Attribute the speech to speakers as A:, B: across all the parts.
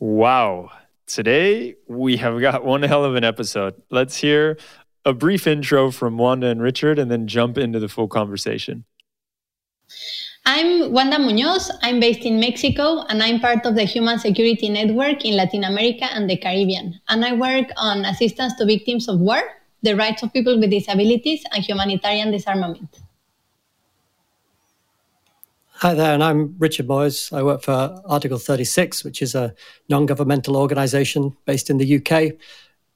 A: Wow. Today we have got one hell of an episode. Let's hear a brief intro from Wanda and Richard and then jump into the full conversation.
B: I'm Wanda Munoz. I'm based in Mexico and I'm part of the Human Security Network in Latin America and the Caribbean. And I work on assistance to victims of war, the rights of people with disabilities, and humanitarian disarmament.
C: Hi there, and I'm Richard Moyes. I work for Article 36, which is a non governmental organization based in the UK.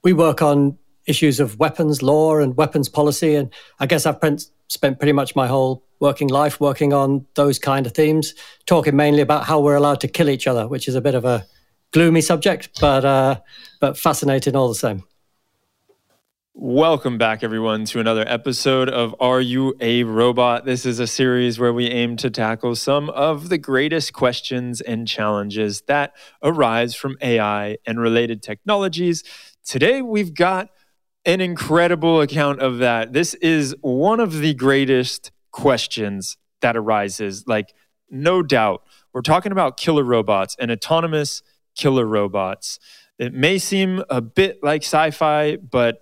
C: We work on issues of weapons law and weapons policy, and I guess I've spent pretty much my whole working life working on those kind of themes, talking mainly about how we're allowed to kill each other, which is a bit of a gloomy subject, but uh, but fascinating all the same.
A: Welcome back, everyone, to another episode of Are You a Robot? This is a series where we aim to tackle some of the greatest questions and challenges that arise from AI and related technologies. Today, we've got an incredible account of that. This is one of the greatest questions that arises. Like, no doubt, we're talking about killer robots and autonomous killer robots. It may seem a bit like sci fi, but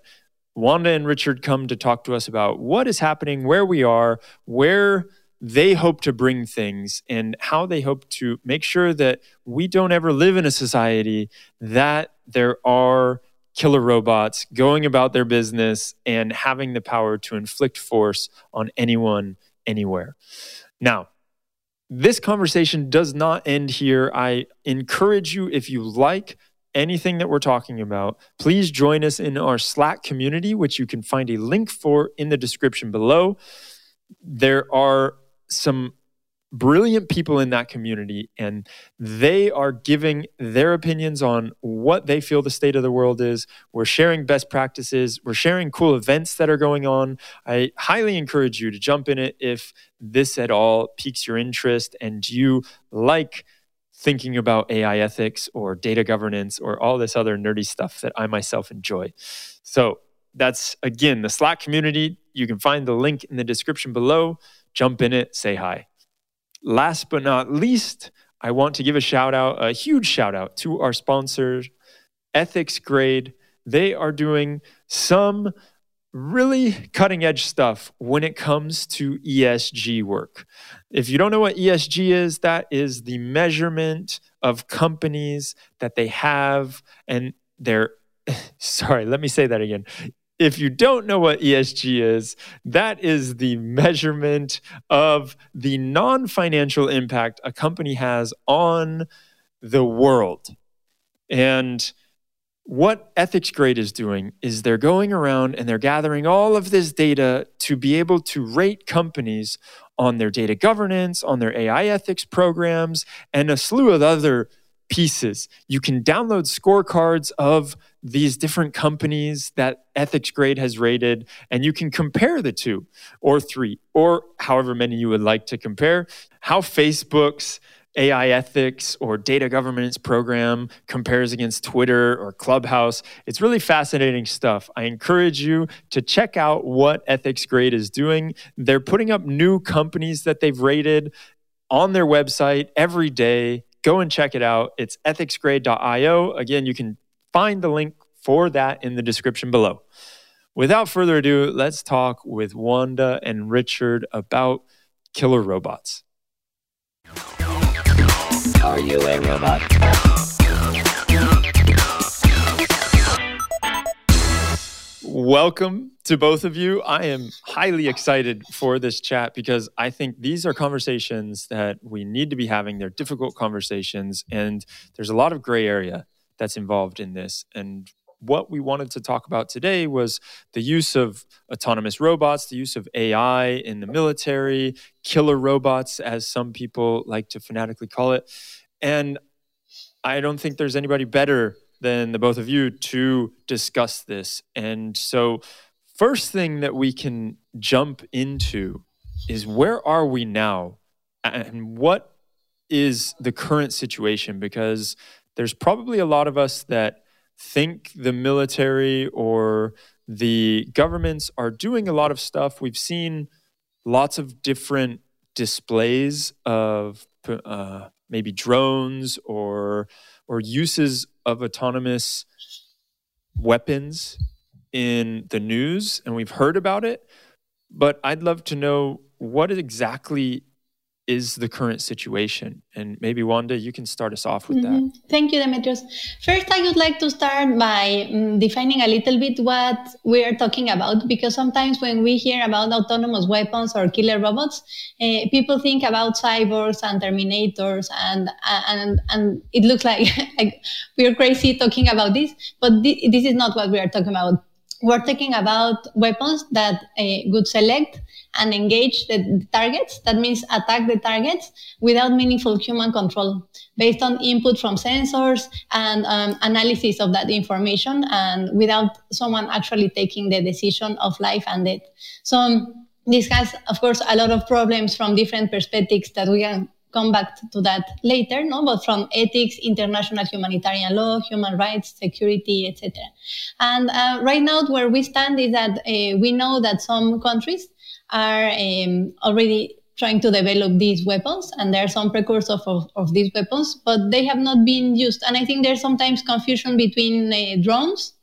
A: Wanda and Richard come to talk to us about what is happening, where we are, where they hope to bring things, and how they hope to make sure that we don't ever live in a society that there are killer robots going about their business and having the power to inflict force on anyone, anywhere. Now, this conversation does not end here. I encourage you, if you like anything that we're talking about, please join us in our Slack community, which you can find a link for in the description below. There are some brilliant people in that community, and they are giving their opinions on what they feel the state of the world is. We're sharing best practices, we're sharing cool events that are going on. I highly encourage you to jump in it if this at all piques your interest and you like thinking about AI ethics or data governance or all this other nerdy stuff that I myself enjoy. So that's again the Slack community. You can find the link in the description below. Jump in it, say hi. Last but not least, I want to give a shout out, a huge shout out to our sponsors, Ethics Grade. They are doing some really cutting edge stuff when it comes to ESG work. If you don't know what ESG is, that is the measurement of companies that they have and they're sorry, let me say that again. If you don't know what ESG is, that is the measurement of the non financial impact a company has on the world. And what Ethics Grade is doing is they're going around and they're gathering all of this data to be able to rate companies on their data governance, on their AI ethics programs, and a slew of other pieces. You can download scorecards of these different companies that Ethics Grade has rated, and you can compare the two or three, or however many you would like to compare. How Facebook's AI ethics or data governance program compares against Twitter or Clubhouse. It's really fascinating stuff. I encourage you to check out what Ethics Grade is doing. They're putting up new companies that they've rated on their website every day. Go and check it out. It's ethicsgrade.io. Again, you can find the link for that in the description below. Without further ado, let's talk with Wanda and Richard about killer robots. Are you a robot? Welcome to both of you. I am highly excited for this chat because I think these are conversations that we need to be having. They're difficult conversations, and there's a lot of gray area that's involved in this. And what we wanted to talk about today was the use of autonomous robots, the use of AI in the military, killer robots, as some people like to fanatically call it. And I don't think there's anybody better than the both of you to discuss this. And so, first thing that we can jump into is where are we now? And what is the current situation? Because there's probably a lot of us that think the military or the governments are doing a lot of stuff. We've seen lots of different displays of uh, maybe drones or or uses of autonomous weapons in the news and we've heard about it. But I'd love to know what exactly is the current situation? And maybe Wanda, you can start us off with mm-hmm. that.
B: Thank you, Demetrios. First, I would like to start by um, defining a little bit what we are talking about, because sometimes when we hear about autonomous weapons or killer robots, uh, people think about cyborgs and terminators, and and and it looks like like we're crazy talking about this, but th- this is not what we are talking about. We're talking about weapons that uh, would select and engage the targets. That means attack the targets without meaningful human control based on input from sensors and um, analysis of that information and without someone actually taking the decision of life and death. So this has, of course, a lot of problems from different perspectives that we can come back to that later, no? But from ethics, international humanitarian law, human rights, security, etc. And uh, right now, where we stand is that uh, we know that some countries are um, already trying to develop these weapons and there are some precursors of, of, these weapons but they have not been used and i think there's sometimes confusion between uh, drones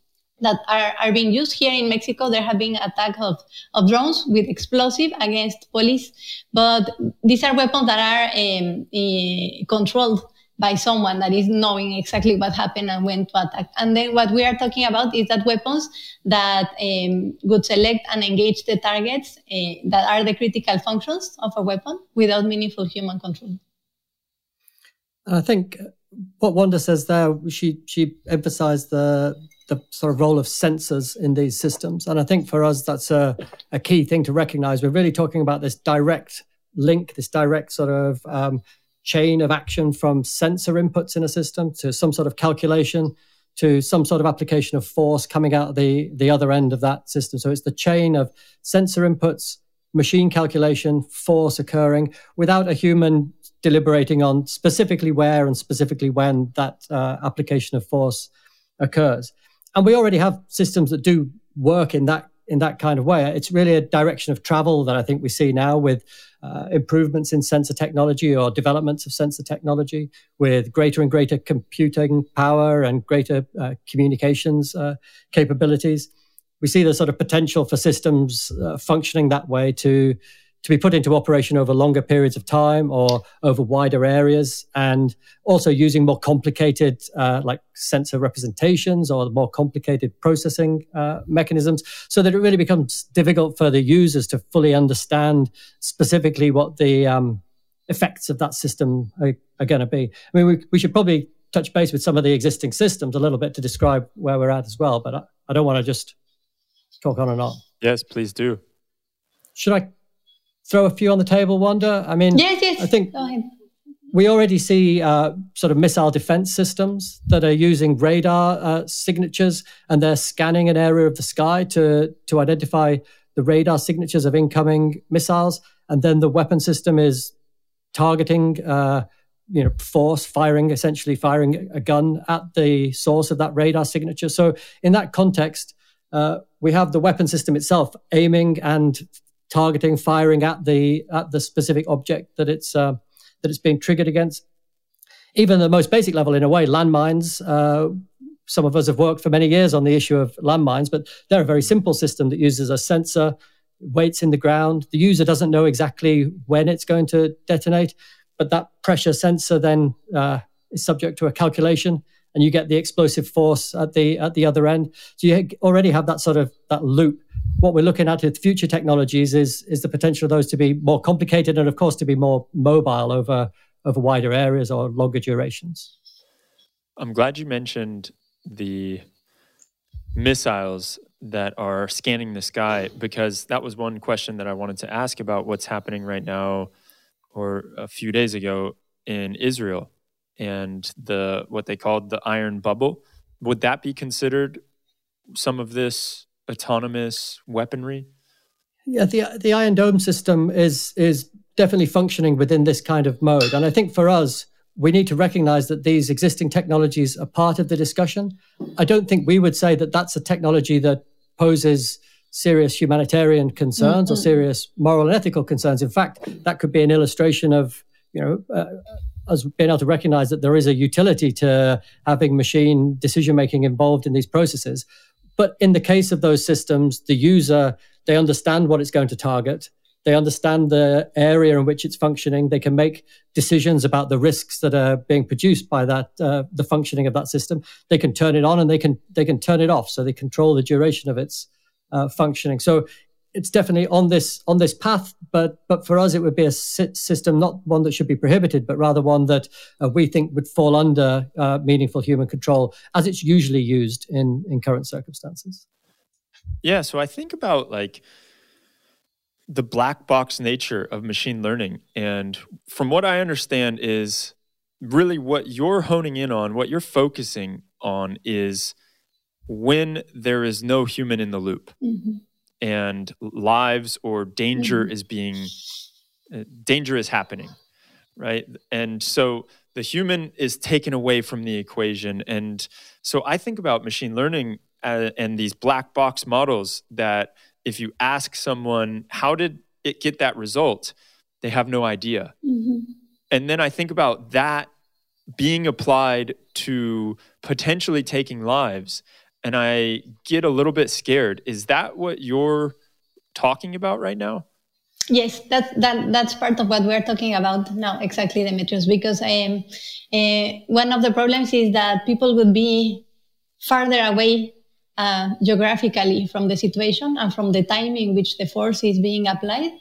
B: that are, are being used here in mexico there have been attacks of, of drones with explosive against police but these are weapons that are um, uh, controlled by someone that is knowing exactly what happened and when to attack. And then what we are talking about is that weapons that um, would select and engage the targets uh, that are the critical functions of a weapon without meaningful human control.
C: And I think what Wanda says there, she she emphasized the the sort of role of sensors in these systems, and I think for us that's a, a key thing to recognize. We're really talking about this direct link, this direct sort of um, chain of action from sensor inputs in a system to some sort of calculation to some sort of application of force coming out the, the other end of that system. So it's the chain of sensor inputs, machine calculation, force occurring without a human deliberating on specifically where and specifically when that uh, application of force occurs. And we already have systems that do work in that in that kind of way. It's really a direction of travel that I think we see now with uh, improvements in sensor technology or developments of sensor technology with greater and greater computing power and greater uh, communications uh, capabilities. We see the sort of potential for systems uh, functioning that way to to be put into operation over longer periods of time or over wider areas, and also using more complicated, uh, like sensor representations or more complicated processing uh, mechanisms, so that it really becomes difficult for the users to fully understand specifically what the um, effects of that system are, are going to be. I mean, we, we should probably touch base with some of the existing systems a little bit to describe where we're at as well, but I, I don't want to just talk on and on.
A: Yes, please do.
C: Should I throw a few on the table, Wanda? I mean,
B: yes, yes.
C: I think we already see uh, sort of missile defense systems that are using radar uh, signatures and they're scanning an area of the sky to to identify the radar signatures of incoming missiles, and then the weapon system is targeting. Uh, you know, force firing, essentially firing a gun at the source of that radar signature. So, in that context, uh, we have the weapon system itself aiming and targeting, firing at the at the specific object that it's uh, that it's being triggered against. Even the most basic level, in a way, landmines. Uh, some of us have worked for many years on the issue of landmines, but they're a very simple system that uses a sensor, weights in the ground. The user doesn't know exactly when it's going to detonate, but that pressure sensor then uh, is subject to a calculation, and you get the explosive force at the at the other end. So you already have that sort of that loop what we're looking at with future technologies is is the potential of those to be more complicated and of course to be more mobile over over wider areas or longer durations.
A: I'm glad you mentioned the missiles that are scanning the sky because that was one question that I wanted to ask about what's happening right now or a few days ago in Israel and the what they called the iron bubble. Would that be considered some of this autonomous weaponry?
C: Yeah, the the Iron Dome system is is definitely functioning within this kind of mode, and I think for us, we need to recognize that these existing technologies are part of the discussion. I don't think we would say that that's a technology that poses serious humanitarian concerns mm-hmm. or serious moral and ethical concerns. In fact, that could be an illustration of you know uh, us being able to recognize that there is a utility to having machine decision making involved in these processes. But in the case of those systems, the user, they understand what it's going to target. They understand the area in which it's functioning. They can make decisions about the risks that are being produced by that, uh, the functioning of that system. They can turn it on and they can they can turn it off, so they control the duration of its uh, functioning. So it's definitely on this on this path, but but for us, it would be a system not one that should be prohibited, but rather one that uh, we think would fall under uh, meaningful human control, as it's usually used in in current circumstances.
A: Yeah, so I think about like the black box nature of machine learning. And from what I understand, is really what you're honing in on, what you're focusing on is when there is no human in the loop mm-hmm. And lives or danger mm-hmm. is being, uh, danger is happening, right? And so the human is taken away from the equation. And so I think about machine learning uh, and these black box models that if you ask someone, how did it get that result? They have no idea. Mm-hmm. And then I think about that being applied to potentially taking lives. And I get a little bit scared. Is that what you're talking about right now?
B: Yes, that's that that's part of what we're talking about now, exactly, Demetrios. Because um, uh, one of the problems is that people would be farther away uh, geographically from the situation and from the time in which the force is being applied.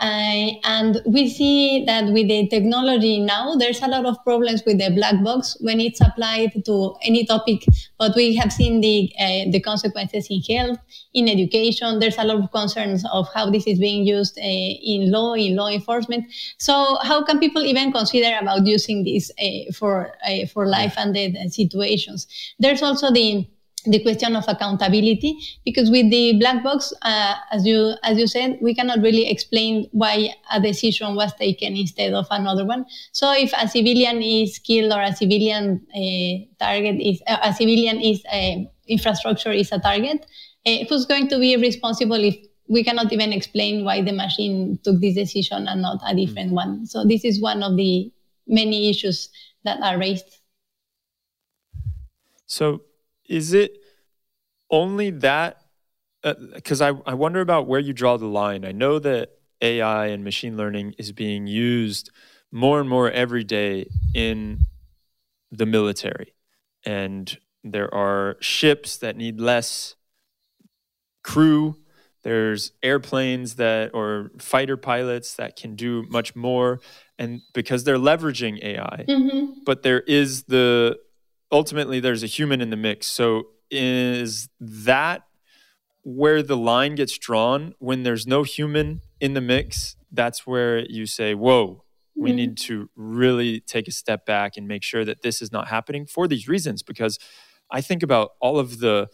B: Uh, and we see that with the technology now, there's a lot of problems with the black box when it's applied to any topic. But we have seen the uh, the consequences in health, in education. There's a lot of concerns of how this is being used uh, in law, in law enforcement. So how can people even consider about using this uh, for uh, for life and death situations? There's also the the question of accountability because with the black box uh, as you as you said we cannot really explain why a decision was taken instead of another one. So if a civilian is killed or a civilian uh, target is uh, a civilian is uh, infrastructure is a target uh, who's going to be responsible if we cannot even explain why the machine took this decision and not a different mm-hmm. one? So this is one of the many issues that are raised.
A: So is it only that? Because uh, I, I wonder about where you draw the line. I know that AI and machine learning is being used more and more every day in the military. And there are ships that need less crew. There's airplanes that, or fighter pilots that can do much more. And because they're leveraging AI, mm-hmm. but there is the, ultimately, there's a human in the mix. So is that where the line gets drawn when there's no human in the mix? That's where you say, whoa, we mm-hmm. need to really take a step back and make sure that this is not happening for these reasons because i think about all of the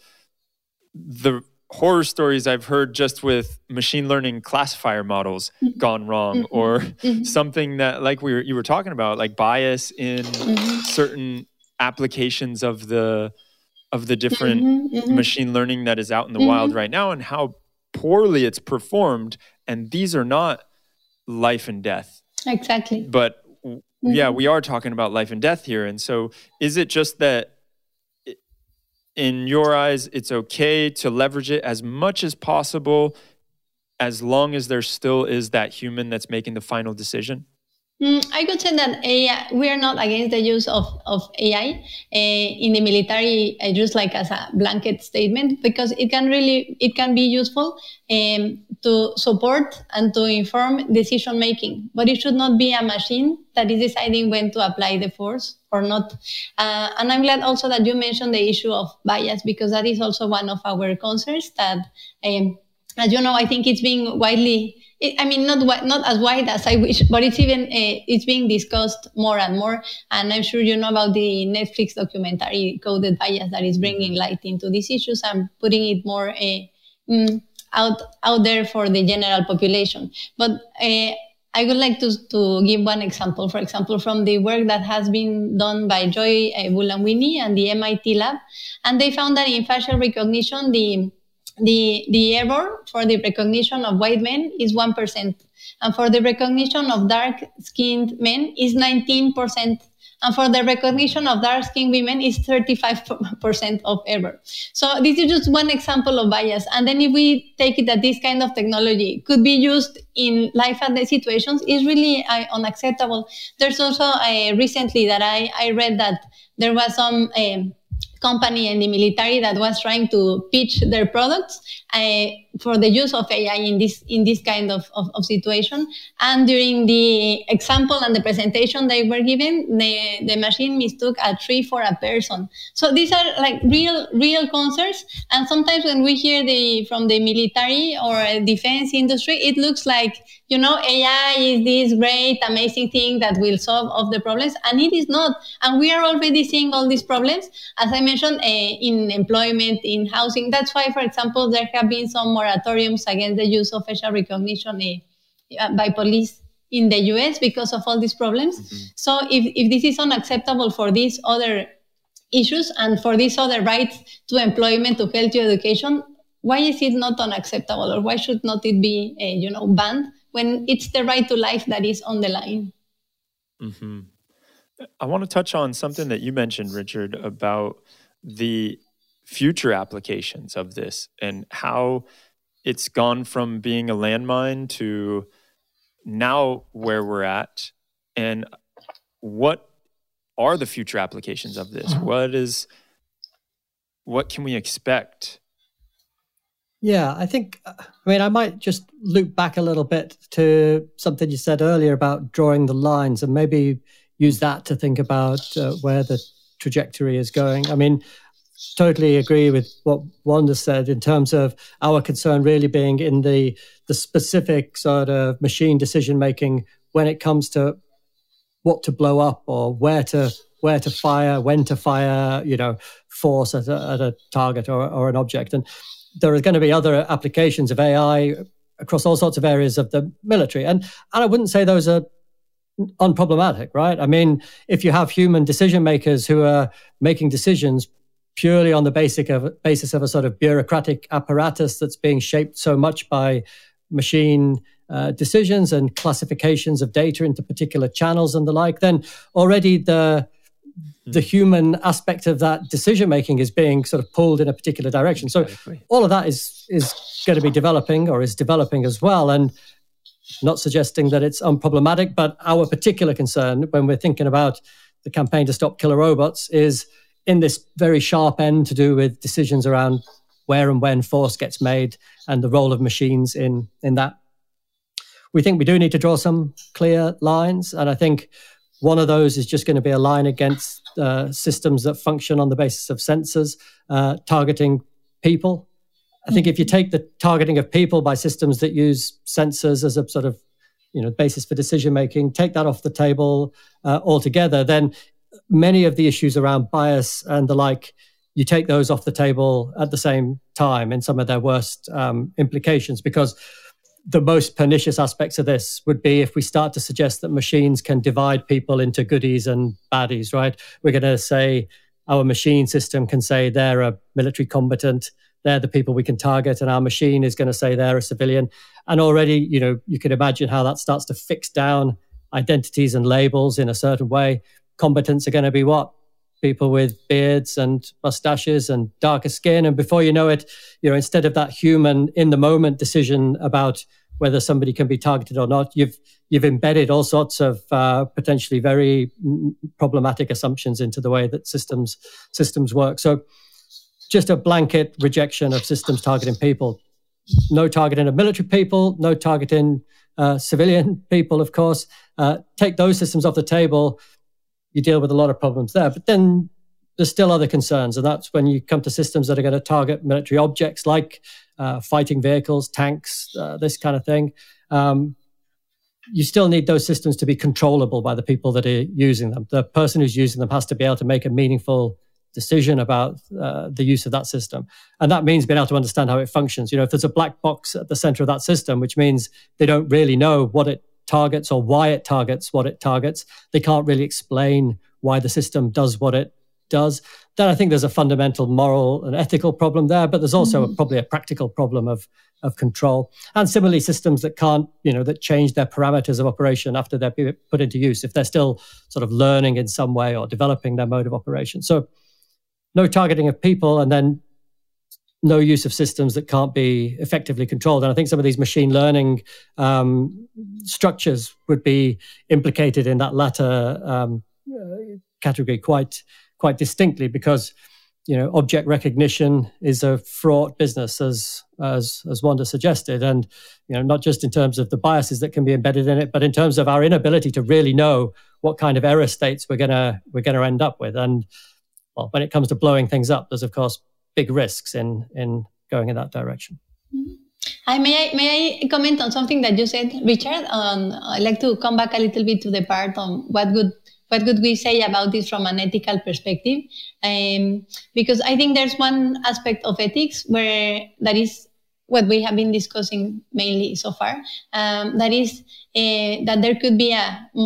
A: the horror stories i've heard just with machine learning classifier models mm-hmm. gone wrong mm-hmm. or mm-hmm. something that like we were you were talking about like bias in mm-hmm. certain applications of the of the different mm-hmm, mm-hmm. machine learning that is out in the mm-hmm. wild right now and how poorly it's performed and these are not life and death
B: exactly
A: but yeah mm-hmm. we are talking about life and death here and so is it just that in your eyes it's okay to leverage it as much as possible as long as there still is that human that's making the final decision
B: Mm, I could say that AI, we are not against the use of, of AI uh, in the military, uh, just like as a blanket statement, because it can really, it can be useful um, to support and to inform decision making. But it should not be a machine that is deciding when to apply the force or not. Uh, and I'm glad also that you mentioned the issue of bias, because that is also one of our concerns that, um, as you know, I think it's being widely it, I mean, not not as wide as I wish, but it's even uh, it's being discussed more and more. And I'm sure you know about the Netflix documentary "Coded Bias" that is bringing mm-hmm. light into these issues and putting it more uh, out out there for the general population. But uh, I would like to, to give one example, for example, from the work that has been done by Joy uh, Buolamwini and the MIT lab. And they found that in facial recognition, the the, the error for the recognition of white men is 1%. And for the recognition of dark skinned men is 19% and for the recognition of dark skinned women is 35% of error. So this is just one example of bias. And then if we take it that this kind of technology could be used in life and death situations is really uh, unacceptable. There's also uh, recently that I, I read that there was some um, company in the military that was trying to pitch their products uh, for the use of AI in this in this kind of, of, of, situation. And during the example and the presentation they were given, the, the machine mistook a tree for a person. So these are like real real concerns. And sometimes when we hear the from the military or defense industry, it looks like you know AI is this great amazing thing that will solve all the problems, and it is not. And we are already seeing all these problems, as I mentioned, uh, in employment, in housing. That's why, for example, there have been some moratoriums against the use of facial recognition uh, by police in the US because of all these problems. Mm-hmm. So if, if this is unacceptable for these other issues and for these other rights to employment, to health, to education, why is it not unacceptable or why should not it be, uh, you know, banned when it's the right to life that is on the line?
A: Mm-hmm. I want to touch on something that you mentioned, Richard, about the future applications of this and how it's gone from being a landmine to now where we're at. And what are the future applications of this? What is what can we expect?
C: Yeah i think i mean i might just loop back a little bit to something you said earlier about drawing the lines and maybe use that to think about uh, where the trajectory is going. I mean totally agree with what Wanda said in terms of our concern really being in the the specific sort of machine decision making when it comes to what to blow up or where to where to fire, when to fire, you know, force at a, at a target or, or an object. And there are going to be other applications of AI across all sorts of areas of the military. And, and I wouldn't say those are unproblematic, right? I mean, if you have human decision makers who are making decisions purely on the basic of, basis of a sort of bureaucratic apparatus that's being shaped so much by machine uh, decisions and classifications of data into particular channels and the like, then already the the hmm. human aspect of that decision making is being sort of pulled in a particular direction. So all of that is is going to be developing or is developing as well. And not suggesting that it's unproblematic, but our particular concern when we're thinking about the campaign to stop killer robots is in this very sharp end to do with decisions around where and when force gets made and the role of machines in in that. We think we do need to draw some clear lines, and I think one of those is just going to be a line against uh, systems that function on the basis of sensors uh, targeting people. I think if you take the targeting of people by systems that use sensors as a sort of you know basis for decision making, take that off the table uh, altogether, then many of the issues around bias and the like, you take those off the table at the same time in some of their worst um, implications because the most pernicious aspects of this would be if we start to suggest that machines can divide people into goodies and baddies, right? We're going to say our machine system can say they're a military combatant, they're the people we can target, and our machine is going to say they're a civilian. And already, you know, you can imagine how that starts to fix down identities and labels in a certain way combatants are going to be what? People with beards and mustaches and darker skin. And before you know it, you know, instead of that human in the moment decision about whether somebody can be targeted or not, you've you've embedded all sorts of uh, potentially very problematic assumptions into the way that systems systems work. So, just a blanket rejection of systems targeting people. No targeting of military people. No targeting uh, civilian people. Of course, uh, take those systems off the table you deal with a lot of problems there. But then there's still other concerns, and that's when you come to systems that are going to target military objects like uh, fighting vehicles, tanks, uh, this kind of thing. Um, you still need those systems to be controllable by the people that are using them. The person who's using them has to be able to make a meaningful decision about uh, the use of that system. And that means being able to understand how it functions. You know, if there's a black box at the center of that system, which means they don't really know what it targets or why it targets what it targets. They can't really explain why the system does what it does, then I think there's a fundamental moral and ethical problem there, but there's also mm-hmm. a, probably a practical problem of of control. And similarly, systems that can't, you know, that change their parameters of operation after they're put into use, if they're still sort of learning in some way or developing their mode of operation. So no targeting of people and then no use of systems that can't be effectively controlled. And I think some of these machine learning um, structures would be implicated in that latter um, uh, category quite quite distinctly because you know object recognition is a fraught business as as as Wanda suggested and you know not just in terms of the biases that can be embedded in it but in terms of our inability to really know what kind of error states we're going to we're going to end up with and well when it comes to blowing things up there's of course big risks in in going in that direction
B: mm-hmm. I, may I may I comment on something that you said, Richard? Um, I'd like to come back a little bit to the part on what would what could we say about this from an ethical perspective? Um, because I think there's one aspect of ethics where that is what we have been discussing mainly so far. Um, that is uh, that there could be a,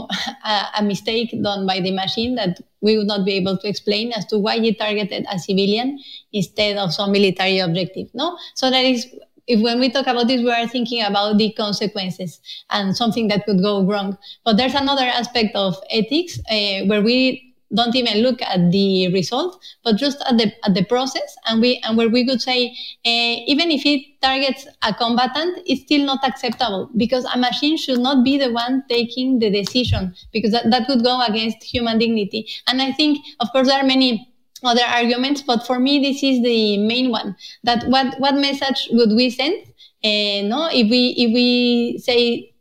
B: a, a, mistake done by the machine that we would not be able to explain as to why it targeted a civilian instead of some military objective. No, so that is if when we talk about this, we are thinking about the consequences and something that could go wrong. But there's another aspect of ethics uh, where we don't even look at the result, but just at the at the process, and we and where we could say uh, even if it targets a combatant, it's still not acceptable because a machine should not be the one taking the decision because that, that could go against human dignity. And I think, of course, there are many other arguments, but for me, this is the main one. That what what message would we send? Uh, no, if we if we say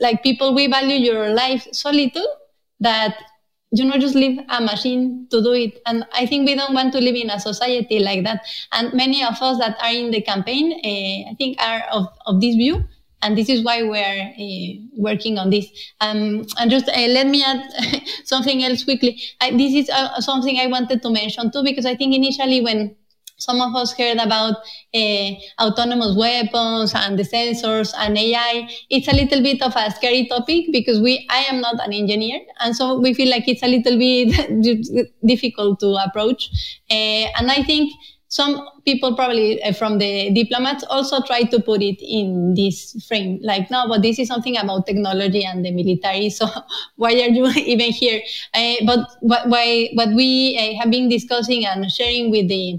B: like people, we value your life solely that you know just leave a machine to do it and i think we don't want to live in a society like that and many of us that are in the campaign uh, i think are of, of this view and this is why we're uh, working on this. Um, and just uh, let me add something else quickly. I, this is uh, something I wanted to mention too, because I think initially when some of us heard about uh, autonomous weapons and the sensors and AI. It's a little bit of a scary topic because we, I am not an engineer. And so we feel like it's a little bit difficult to approach. Uh, and I think some people probably uh, from the diplomats also try to put it in this frame like no but this is something about technology and the military so why are you even here uh, but what, why, what we uh, have been discussing and sharing with the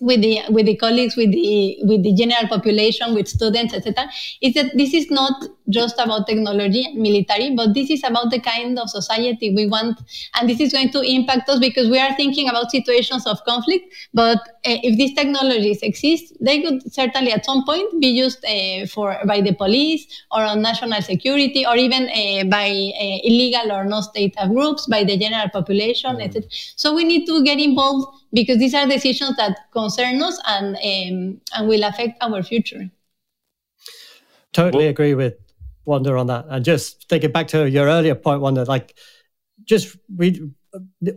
B: with the with the colleagues, with the with the general population, with students, etc., is that this is not just about technology and military, but this is about the kind of society we want, and this is going to impact us because we are thinking about situations of conflict. But uh, if these technologies exist, they could certainly at some point be used uh, for by the police or on national security, or even uh, by illegal or no state groups, by the general population, mm. etc. So we need to get involved because these are decisions that concern us and um, and will affect our future.
C: Totally well, agree with Wanda on that. And just thinking back to your earlier point, Wanda, like just we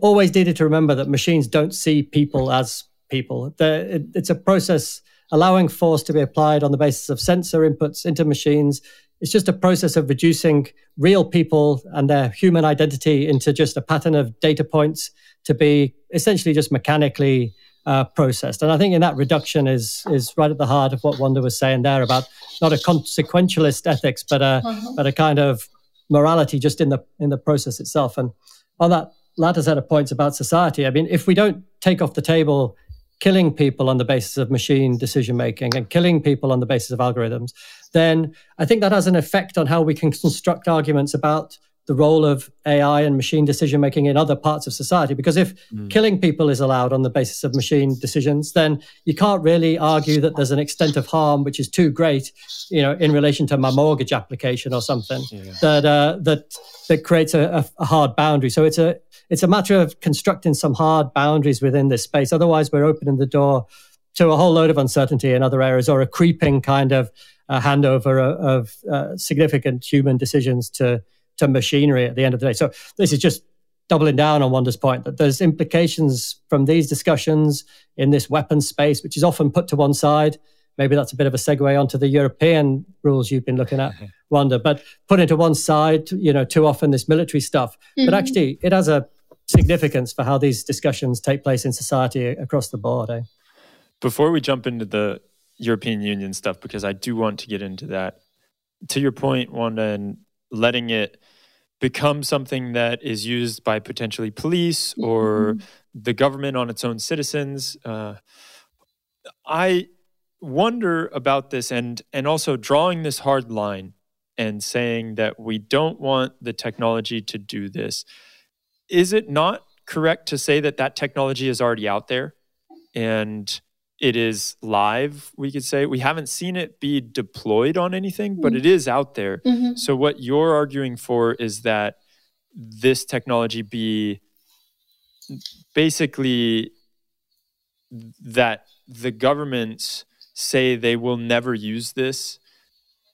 C: always needed to remember that machines don't see people as people. It, it's a process allowing force to be applied on the basis of sensor inputs into machines. It's just a process of reducing real people and their human identity into just a pattern of data points to be essentially just mechanically uh, processed. And I think in that reduction is is right at the heart of what Wanda was saying there about not a consequentialist ethics, but a uh-huh. but a kind of morality just in the in the process itself. And on that latter set of points about society, I mean, if we don't take off the table killing people on the basis of machine decision making and killing people on the basis of algorithms, then I think that has an effect on how we can construct arguments about the role of AI and machine decision making in other parts of society. Because if mm. killing people is allowed on the basis of machine decisions, then you can't really argue that there's an extent of harm which is too great, you know, in relation to my mortgage application or something yeah. that uh, that that creates a, a, hard boundary. So it's a it's a matter of constructing some hard boundaries within this space. Otherwise, we're opening the door to a whole load of uncertainty in other areas or a creeping kind of uh, handover of, of uh, significant human decisions to to machinery at the end of the day. So this is just doubling down on Wanda's point that there's implications from these discussions in this weapons space, which is often put to one side. Maybe that's a bit of a segue onto the European rules you've been looking at, Wanda. But put into one side, you know, too often this military stuff. Mm-hmm. But actually, it has a significance for how these discussions take place in society across the board. Eh?
A: Before we jump into the European Union stuff, because I do want to get into that, to your point, Wanda, and letting it become something that is used by potentially police or mm-hmm. the government on its own citizens. Uh, I wonder about this and and also drawing this hard line and saying that we don't want the technology to do this. Is it not correct to say that that technology is already out there and it is live, we could say? We haven't seen it be deployed on anything, but mm-hmm. it is out there. Mm-hmm. So, what you're arguing for is that this technology be basically that the governments say they will never use this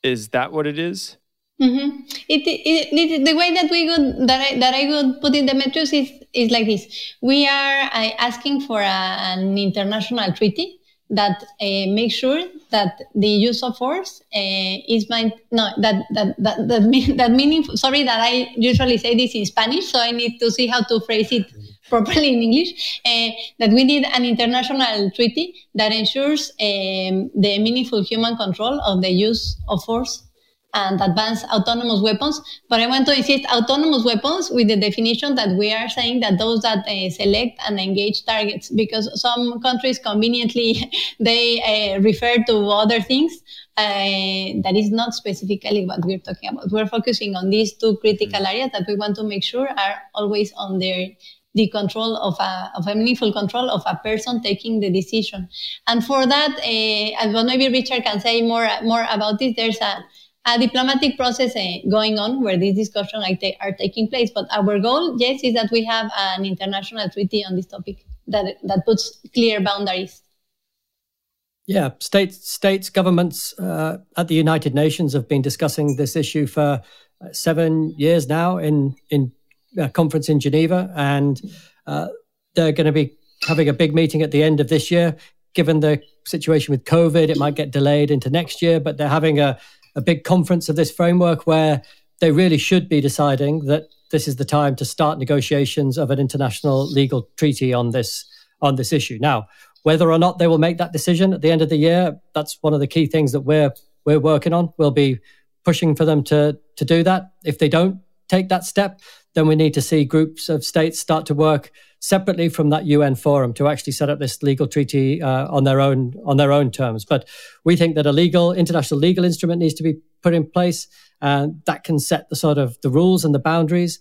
A: is that what it is?
B: Mm-hmm. It, it, it, the way that we would that I, that I would put in Demetrios is is like this. We are uh, asking for a, an international treaty that uh, makes sure that the use of force uh, is my no that that that that, mean, that meaning. Sorry that I usually say this in Spanish, so I need to see how to phrase it properly in English. Uh, that we need an international treaty that ensures um, the meaningful human control of the use of force and advanced autonomous weapons. But I want to insist autonomous weapons with the definition that we are saying that those that uh, select and engage targets, because some countries conveniently they uh, refer to other things. Uh, that is not specifically what we're talking about. We're focusing on these two critical areas that we want to make sure are always on their the control of a, of a meaningful control of a person taking the decision. And for that, uh, well, maybe Richard can say more more about this. There's a a diplomatic process uh, going on where these discussions are taking place. But our goal, yes, is that we have an international treaty on this topic that that puts clear boundaries.
C: Yeah, states, states, governments uh, at the United Nations have been discussing this issue for uh, seven years now in in a conference in Geneva, and uh, they're going to be having a big meeting at the end of this year. Given the situation with COVID, it might get delayed into next year, but they're having a a big conference of this framework where they really should be deciding that this is the time to start negotiations of an international legal treaty on this on this issue. Now, whether or not they will make that decision at the end of the year, that's one of the key things that we're we're working on. We'll be pushing for them to to do that. If they don't take that step, then we need to see groups of states start to work separately from that UN forum to actually set up this legal treaty uh, on their own on their own terms. But we think that a legal international legal instrument needs to be put in place, and that can set the sort of the rules and the boundaries.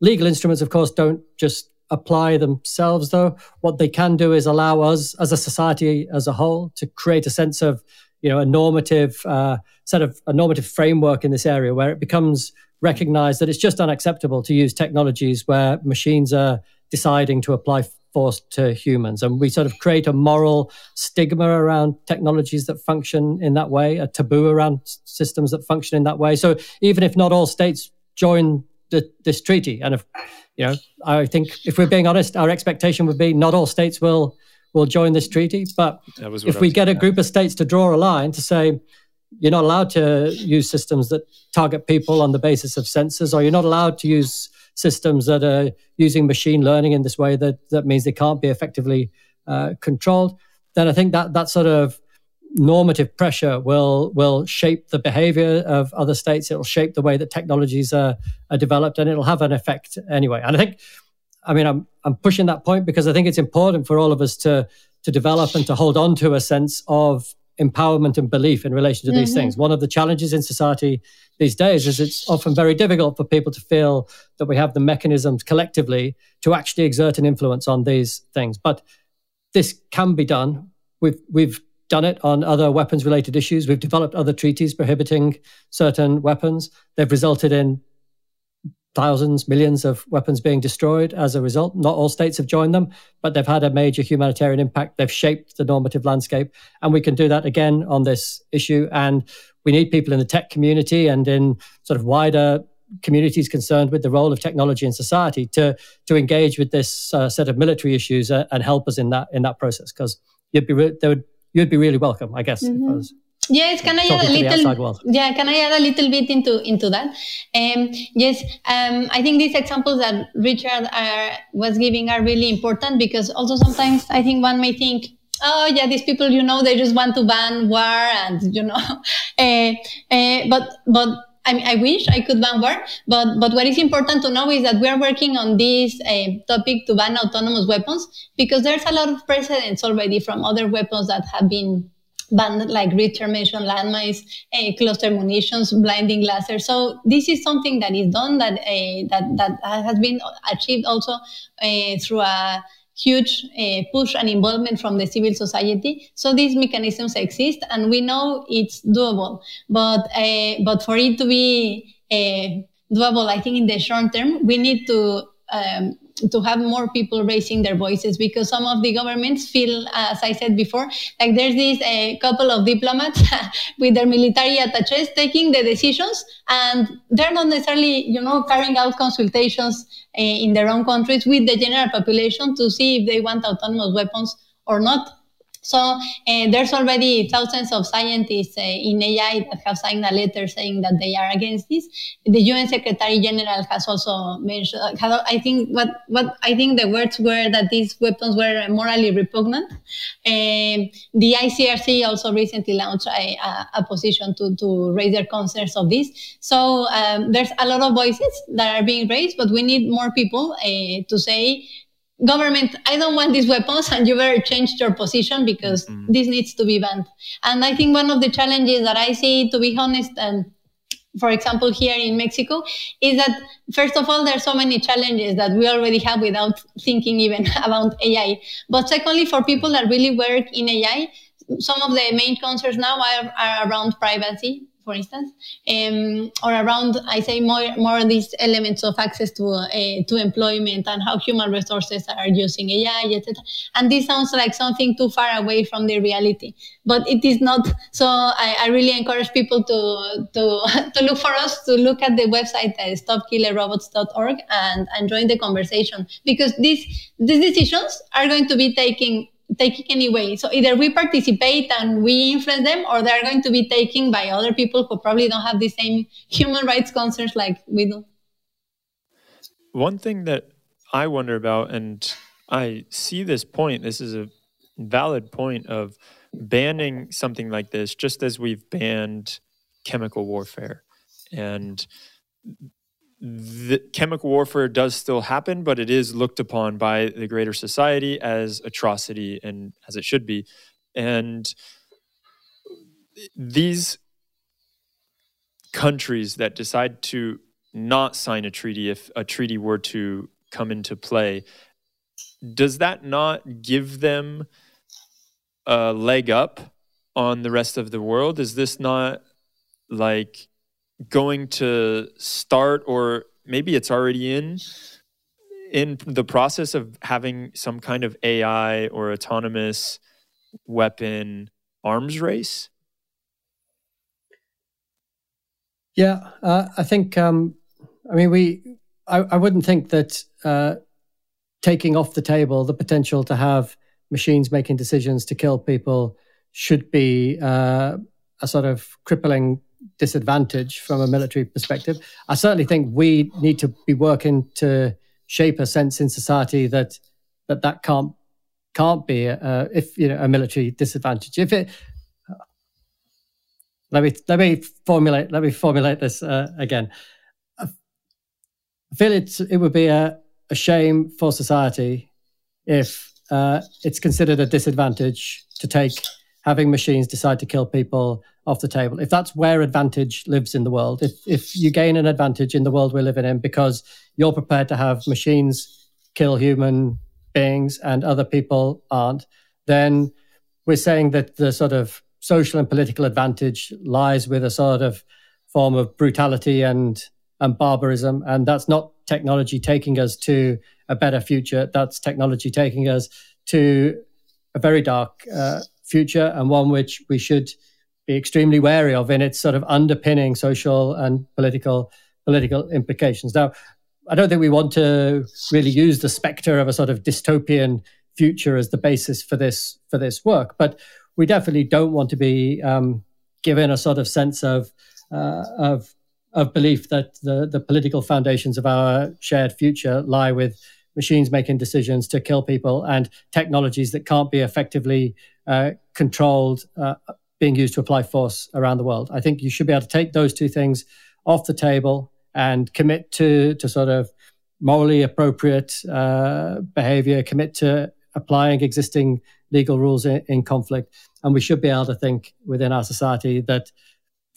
C: Legal instruments, of course, don't just apply themselves, though. What they can do is allow us, as a society as a whole, to create a sense of you know a normative uh, set of a normative framework in this area where it becomes recognized that it's just unacceptable to use technologies where machines are deciding to apply force to humans. And we sort of create a moral stigma around technologies that function in that way, a taboo around systems that function in that way. So even if not all states join the, this treaty, and if, you know, I think if we're being honest, our expectation would be not all states will will join this treaty. But if we get a group of states to draw a line to say, you're not allowed to use systems that target people on the basis of sensors, or you're not allowed to use systems that are using machine learning in this way that that means they can't be effectively uh, controlled, then I think that that sort of normative pressure will will shape the behavior of other states. It'll shape the way that technologies are, are developed, and it'll have an effect anyway. And I think, I mean, I'm I'm pushing that point because I think it's important for all of us to to develop and to hold on to a sense of empowerment and belief in relation to mm-hmm. these things. One of the challenges in society these days is it's often very difficult for people to feel that we have the mechanisms collectively to actually exert an influence on these things. But this can be done. We've we've done it on other weapons related issues. We've developed other treaties prohibiting certain weapons. They've resulted in thousands, millions of weapons being destroyed as a result. Not all states have joined them, but they've had a major humanitarian impact. They've shaped the normative landscape. And we can do that again on this issue. And we need people in the tech community and in sort of wider communities concerned with the role of technology in society to to engage with this uh, set of military issues uh, and help us in that in that process because you'd be re- would you'd be really welcome, I guess. Mm-hmm.
B: Yes, can I add a little? Yeah, can I add a little bit into into that? Um, yes, um, I think these examples that Richard are, was giving are really important because also sometimes I think one may think, oh yeah, these people, you know, they just want to ban war and you know, uh, uh, but but I mean, I wish I could ban war, but but what is important to know is that we are working on this uh, topic to ban autonomous weapons because there's a lot of precedents already from other weapons that have been like mentioned, landmines, uh, cluster munitions, blinding lasers. So this is something that is done that uh, that that has been achieved also uh, through a huge push and involvement from the civil society. So these mechanisms exist, and we know it's doable. But but for it to be doable, I think in the short term, we need to um, to have more people raising their voices because some of the governments feel, as I said before, like there's this a couple of diplomats with their military attaches taking the decisions, and they're not necessarily, you know, carrying out consultations uh, in their own countries with the general population to see if they want autonomous weapons or not. So uh, there's already thousands of scientists uh, in AI that have signed a letter saying that they are against this. The UN Secretary General has also mentioned. Uh, I think what what I think the words were that these weapons were morally repugnant. Um, the ICRC also recently launched a, a, a, position to to raise their concerns of this. So um, there's a lot of voices that are being raised, but we need more people to say government, I don't want these weapons, and you better change your position because mm-hmm. this needs to be banned. And I think one of the challenges that I see, to be honest, and for example, here in Mexico, is that first of all, there are so many challenges that we already have without thinking even about AI. But secondly, for people that really work in AI, some of the main concerns now are, are around privacy for instance, um, or around, I say more, more of these elements of access to, uh, to employment and how human resources are using AI, etc. And this sounds like something too far away from the reality, but it is not. So I, I really encourage people to, to, to look for us, to look at the website uh, stopkillerrobots.org and, and join the conversation because these, these decisions are going to be taken taking anyway. So either we participate and we influence them, or they're going to be taken by other people who probably don't have the same human rights concerns like we do.
A: One thing that I wonder about, and I see this point, this is a valid point of banning something like this, just as we've banned chemical warfare. And the chemical warfare does still happen, but it is looked upon by the greater society as atrocity and as it should be. And these countries that decide to not sign a treaty if a treaty were to come into play, does that not give them a leg up on the rest of the world? Is this not like going to start or maybe it's already in in the process of having some kind of AI or autonomous weapon arms race?
C: Yeah, uh, I think. Um, I mean, we. I, I wouldn't think that uh, taking off the table the potential to have machines making decisions to kill people should be uh, a sort of crippling disadvantage from a military perspective. I certainly think we need to be working to shape a sense in society that that that can't can't be a, if you know a military disadvantage. If it let me let me formulate let me formulate this uh, again. I feel it's it would be a, a shame for society if uh, it's considered a disadvantage to take having machines decide to kill people off the table. If that's where advantage lives in the world, if if you gain an advantage in the world we're living in because you're prepared to have machines kill human beings and other people aren't, then we're saying that the sort of social and political advantage lies with a sort of form of brutality and and barbarism, and that's not technology taking us to a better future. That's technology taking us to a very dark uh, future and one which we should be extremely wary of in its sort of underpinning social and political political implications. Now, I don't think we want to really use the specter of a sort of dystopian future as the basis for this for this work, but we definitely don't want to be um, given a sort of sense of uh, of of belief that the the political foundations of our shared future lie with machines making decisions to kill people and technologies that can't be effectively uh, controlled uh, being used to apply force around the world. I think you should be able to take those two things off the table and commit to to sort of morally appropriate uh, behavior, commit to applying existing legal rules in, in, conflict, and we should be able to think within our society that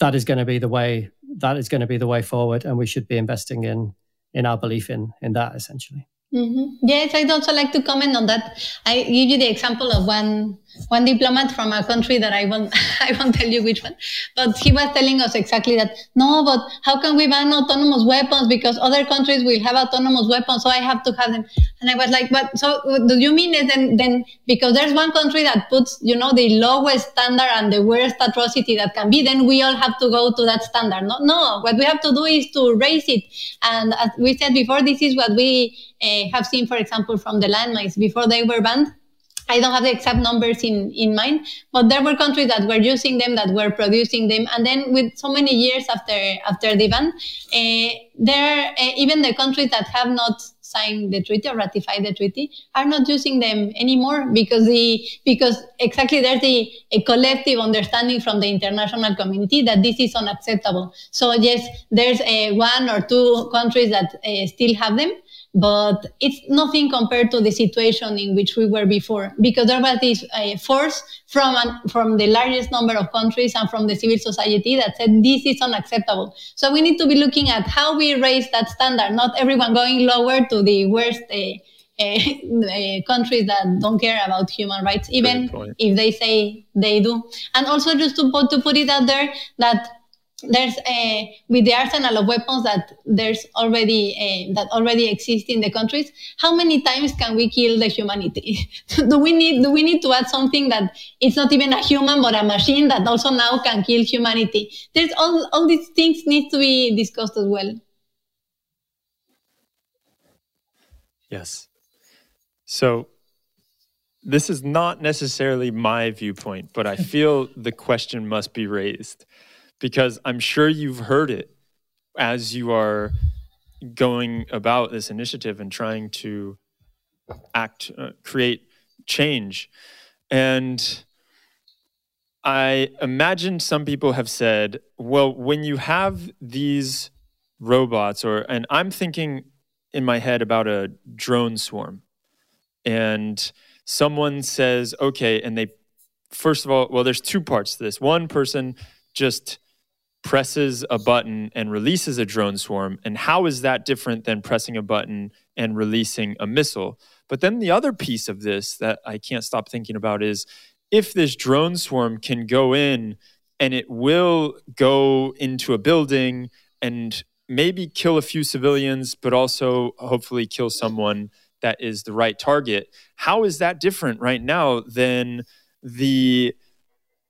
C: that is going to be the way that is going to be the way forward, and we should be investing in in our belief in in that essentially.
B: Mm-hmm. Yes, I'd also like to comment on that. I give you the example of one one diplomat from a country that I won't I won't tell you which one, but he was telling us exactly that. No, but how can we ban autonomous weapons because other countries will have autonomous weapons, so I have to have them. And I was like, but so do you mean it then then because there's one country that puts you know the lowest standard and the worst atrocity that can be, then we all have to go to that standard. No, no. What we have to do is to raise it. And as we said before, this is what we uh, have seen, for example, from the landmines before they were banned I don't have the exact numbers in, in mind, but there were countries that were using them, that were producing them. And then with so many years after, after the ban, uh, there, uh, even the countries that have not signed the treaty or ratified the treaty are not using them anymore because the, because exactly there's the, a collective understanding from the international community that this is unacceptable. So yes, there's a one or two countries that uh, still have them but it's nothing compared to the situation in which we were before because there was this uh, force from an, from the largest number of countries and from the civil society that said this is unacceptable. So we need to be looking at how we raise that standard not everyone going lower to the worst uh, uh, countries that don't care about human rights even if they say they do. And also just to put, to put it out there that there's a with the arsenal of weapons that there's already a, that already exist in the countries how many times can we kill the humanity? Do we need do we need to add something that it's not even a human but a machine that also now can kill humanity? There's all all these things need to be discussed as well.
A: Yes. So this is not necessarily my viewpoint but i feel the question must be raised because I'm sure you've heard it as you are going about this initiative and trying to act, uh, create change. And I imagine some people have said, well, when you have these robots, or, and I'm thinking in my head about a drone swarm, and someone says, okay, and they, first of all, well, there's two parts to this. One person just presses a button and releases a drone swarm. And how is that different than pressing a button and releasing a missile? But then the other piece of this that I can't stop thinking about is if this drone swarm can go in and it will go into a building and maybe kill a few civilians, but also hopefully kill someone that is the right target. How is that different right now than the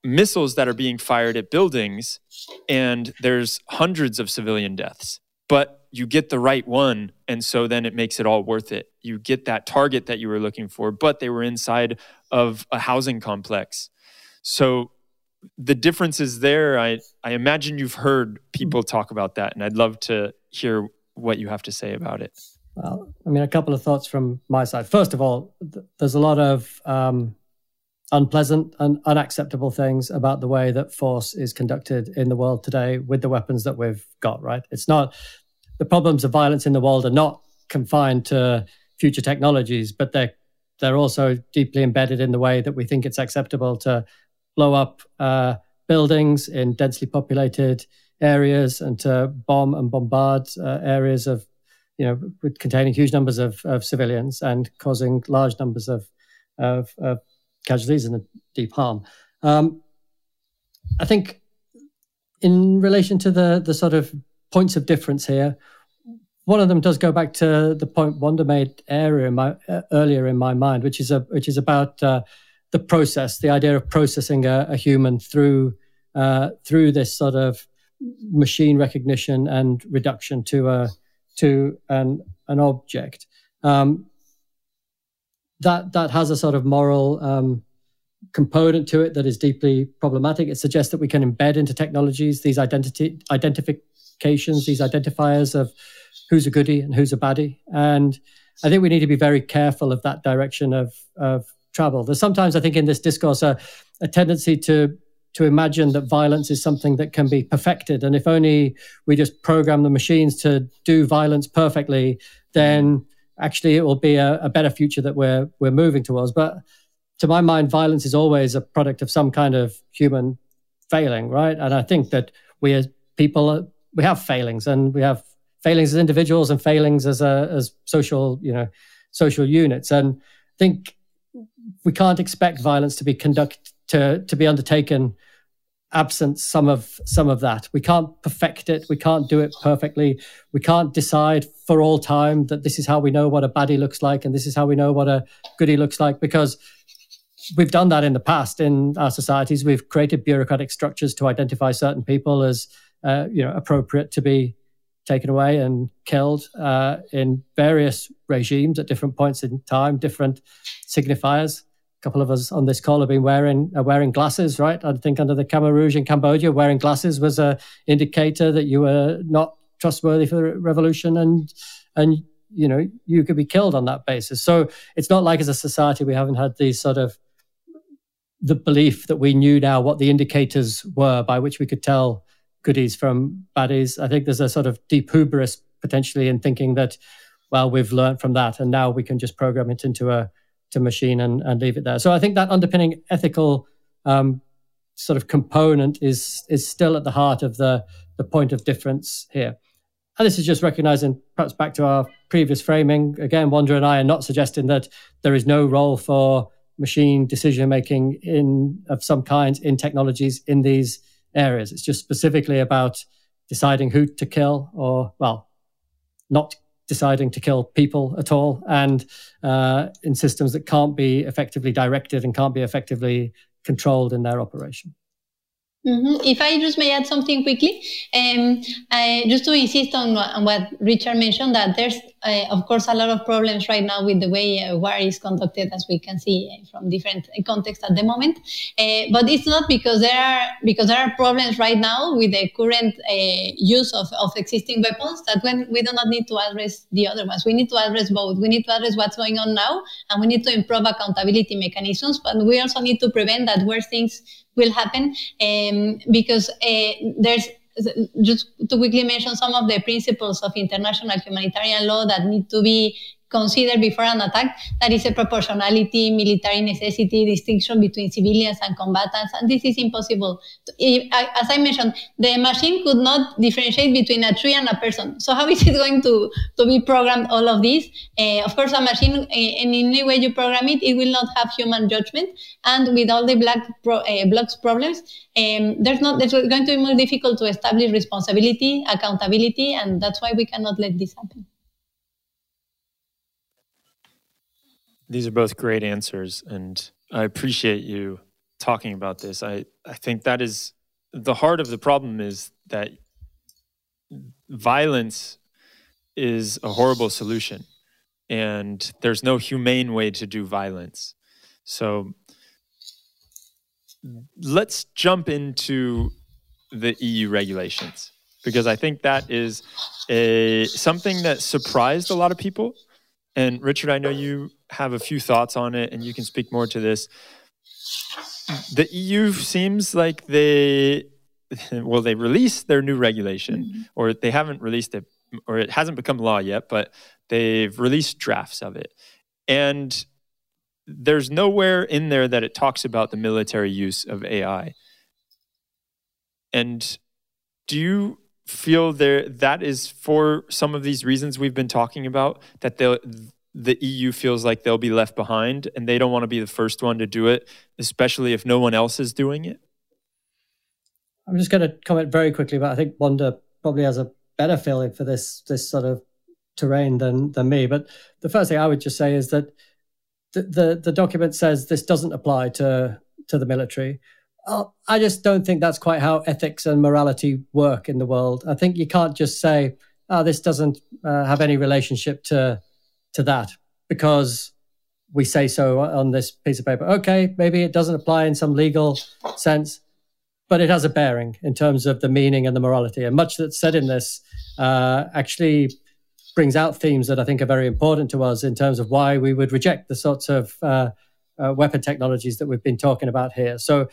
A: missiles that are being fired at buildings and there's hundreds of civilian deaths. But you get the right one and so then it makes it all worth it. You get that target that you were looking for but they were inside of a housing complex. So the difference is there. I i imagine you've heard people talk about that and i'd love to hear what you have to say about it.
C: Well i mean a couple of thoughts from my side. First of all th- there's a lot of um, unpleasant and unacceptable things about the way that force is conducted in the world today with the weapons that we've got, right? It's not the problems of violence in the world are not confined to future technologies, but they're they're also deeply embedded in the way that we think it's acceptable to blow up uh, buildings in densely populated areas and to bomb and bombard uh, areas of, you know, containing huge numbers of, of civilians and causing large numbers of, of, of casualties and a deep harm. Um, I think in relation to the the sort of points of difference here, one of them does go back to the point Wanda made earlier in my uh, earlier in my mind, which is a which is about uh, the process, the idea of processing a, a human through uh, through this sort of machine recognition and reduction to a to an an object. Um, that that has a sort of moral um, component to it that is deeply problematic. It suggests that we can embed into technologies these identity identifications, these identifiers of who's a goodie and who's a baddie. And I think we need to be very careful of that direction of, of travel. There's sometimes, I think, in this discourse, a, a tendency to to imagine that violence is something that can be perfected. And if only we just program the machines to do violence perfectly, then actually it will be a, a better future that we're we're moving towards. But to my mind, violence is always a product of some kind of human failing, right? And I think that we as people uh, we have failings, and we have failings as individuals and failings as a as social, you know, social units. And I think we can't expect violence to be conduct to to be undertaken absent some of some of that. We can't perfect it. We can't do it perfectly. We can't decide for all time that this is how we know what a baddie looks like and this is how we know what a goodie looks like because we've done that in the past in our societies. We've created bureaucratic structures to identify certain people as uh, you know appropriate to be taken away and killed uh, in various regimes at different points in time, different signifiers a couple of us on this call have been wearing uh, wearing glasses, right? I think under the Khmer Rouge in Cambodia, wearing glasses was a indicator that you were not trustworthy for the revolution, and and you know you could be killed on that basis. So it's not like as a society we haven't had these sort of the belief that we knew now what the indicators were by which we could tell goodies from baddies. I think there's a sort of deep hubris potentially in thinking that, well, we've learned from that, and now we can just program it into a to machine and, and leave it there. So I think that underpinning ethical um, sort of component is is still at the heart of the the point of difference here. And this is just recognizing, perhaps back to our previous framing. Again, Wanda and I are not suggesting that there is no role for machine decision making in of some kind in technologies in these areas. It's just specifically about deciding who to kill or well, not deciding to kill people at all and uh, in systems that can't be effectively directed and can't be effectively controlled in their operation.
B: Mm-hmm. If I just may add something quickly, um, I, just to insist on, on, what Richard mentioned, that there's, uh, of course, a lot of problems right now with the way uh, war is conducted, as we can see uh, from different contexts at the moment. Uh, but it's not because there are because there are problems right now with the current uh, use of, of existing weapons that when we do not need to address the other ones. We need to address both. We need to address what's going on now, and we need to improve accountability mechanisms. But we also need to prevent that worse things will happen um, because uh, there's just to quickly mention some of the principles of international humanitarian law that need to be considered before an attack. That is a proportionality, military necessity, distinction between civilians and combatants, and this is impossible. As I mentioned, the machine could not differentiate between a tree and a person. So how is it going to, to be programmed all of this? Uh, of course, a machine, uh, in any way you program it, it will not have human judgment. And with all the black pro, uh, blocks problems, um, there's not, there's going to be more difficult to establish responsibility, accountability, and that's why we cannot let this happen.
A: These are both great answers, and I appreciate you talking about this. I, I think that is the heart of the problem is that violence is a horrible solution, and there's no humane way to do violence. So let's jump into the EU regulations because I think that is a something that surprised a lot of people. And Richard, I know you have a few thoughts on it, and you can speak more to this. The EU seems like they, well, they released their new regulation, mm-hmm. or they haven't released it, or it hasn't become law yet, but they've released drafts of it. And there's nowhere in there that it talks about the military use of AI. And do you feel there that is for some of these reasons we've been talking about that they'll the EU feels like they'll be left behind and they don't want to be the first one to do it, especially if no one else is doing it?
C: I'm just going to comment very quickly, but I think Wanda probably has a better feeling for this this sort of terrain than than me. But the first thing I would just say is that the the, the document says this doesn't apply to to the military. Uh, I just don't think that's quite how ethics and morality work in the world. I think you can't just say, "Oh, this doesn't uh, have any relationship to to that because we say so on this piece of paper. Okay, maybe it doesn't apply in some legal sense, but it has a bearing in terms of the meaning and the morality. And much that's said in this uh, actually brings out themes that I think are very important to us in terms of why we would reject the sorts of uh, uh, weapon technologies that we've been talking about here. So,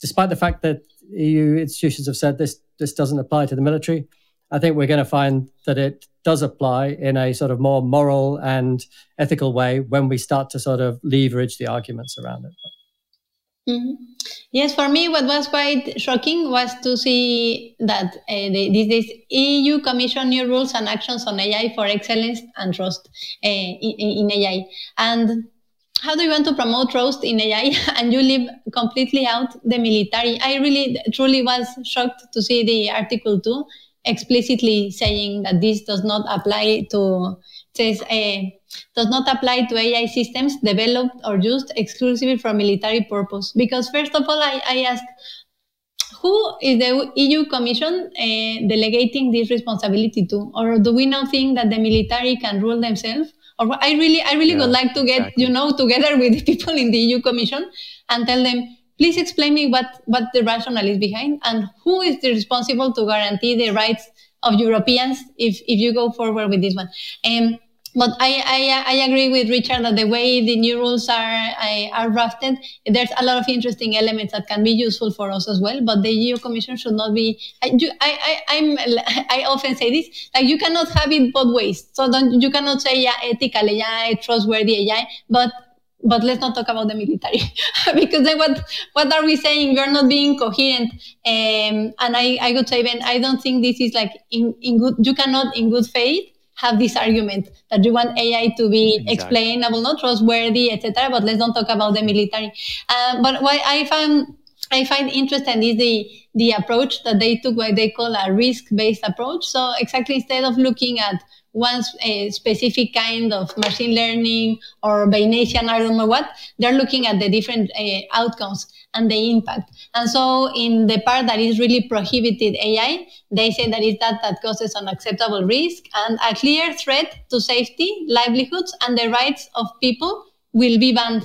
C: despite the fact that EU institutions have said this this doesn't apply to the military, I think we're going to find that it does apply in a sort of more moral and ethical way when we start to sort of leverage the arguments around it.
B: Mm-hmm. Yes, for me, what was quite shocking was to see that uh, this, this, EU Commission new rules and actions on AI for excellence and trust uh, in, in, AI. And how do you want to promote trust in AI and you leave completely out the military? I really, truly was shocked to see the Article 2 explicitly saying that this does not apply to says uh, does not apply to AI systems developed or used exclusively for military purpose. Because first of all, I, I ask, who is the EU Commission uh, delegating this responsibility to, or do we now think that the military can rule themselves? Or I really, I really yeah, would like to get exactly. you know together with the people in the EU Commission and tell them, please explain me what what the rationale is behind and who is the responsible to guarantee the rights of Europeans if if you go forward with this one. Um, but I, I, I agree with Richard that the way the new rules are are drafted, there's a lot of interesting elements that can be useful for us as well. But the EU Commission should not be. I, I, I am I often say this like you cannot have it both ways. So don't you cannot say yeah ethical AI, trustworthy AI, but but let's not talk about the military because then what what are we saying we're not being coherent um, and I, I would say Ben I don't think this is like in, in good you cannot in good faith have this argument that you want AI to be exactly. explainable, not trustworthy, etc. But let's don't talk about the military. Uh, but what I find I find interesting is the the approach that they took, what they call a risk based approach. So exactly instead of looking at one uh, specific kind of machine learning or Bayesian, I don't know what, they're looking at the different uh, outcomes and the impact. And so in the part that is really prohibited AI, they say that is that that causes unacceptable risk and a clear threat to safety, livelihoods, and the rights of people will be banned.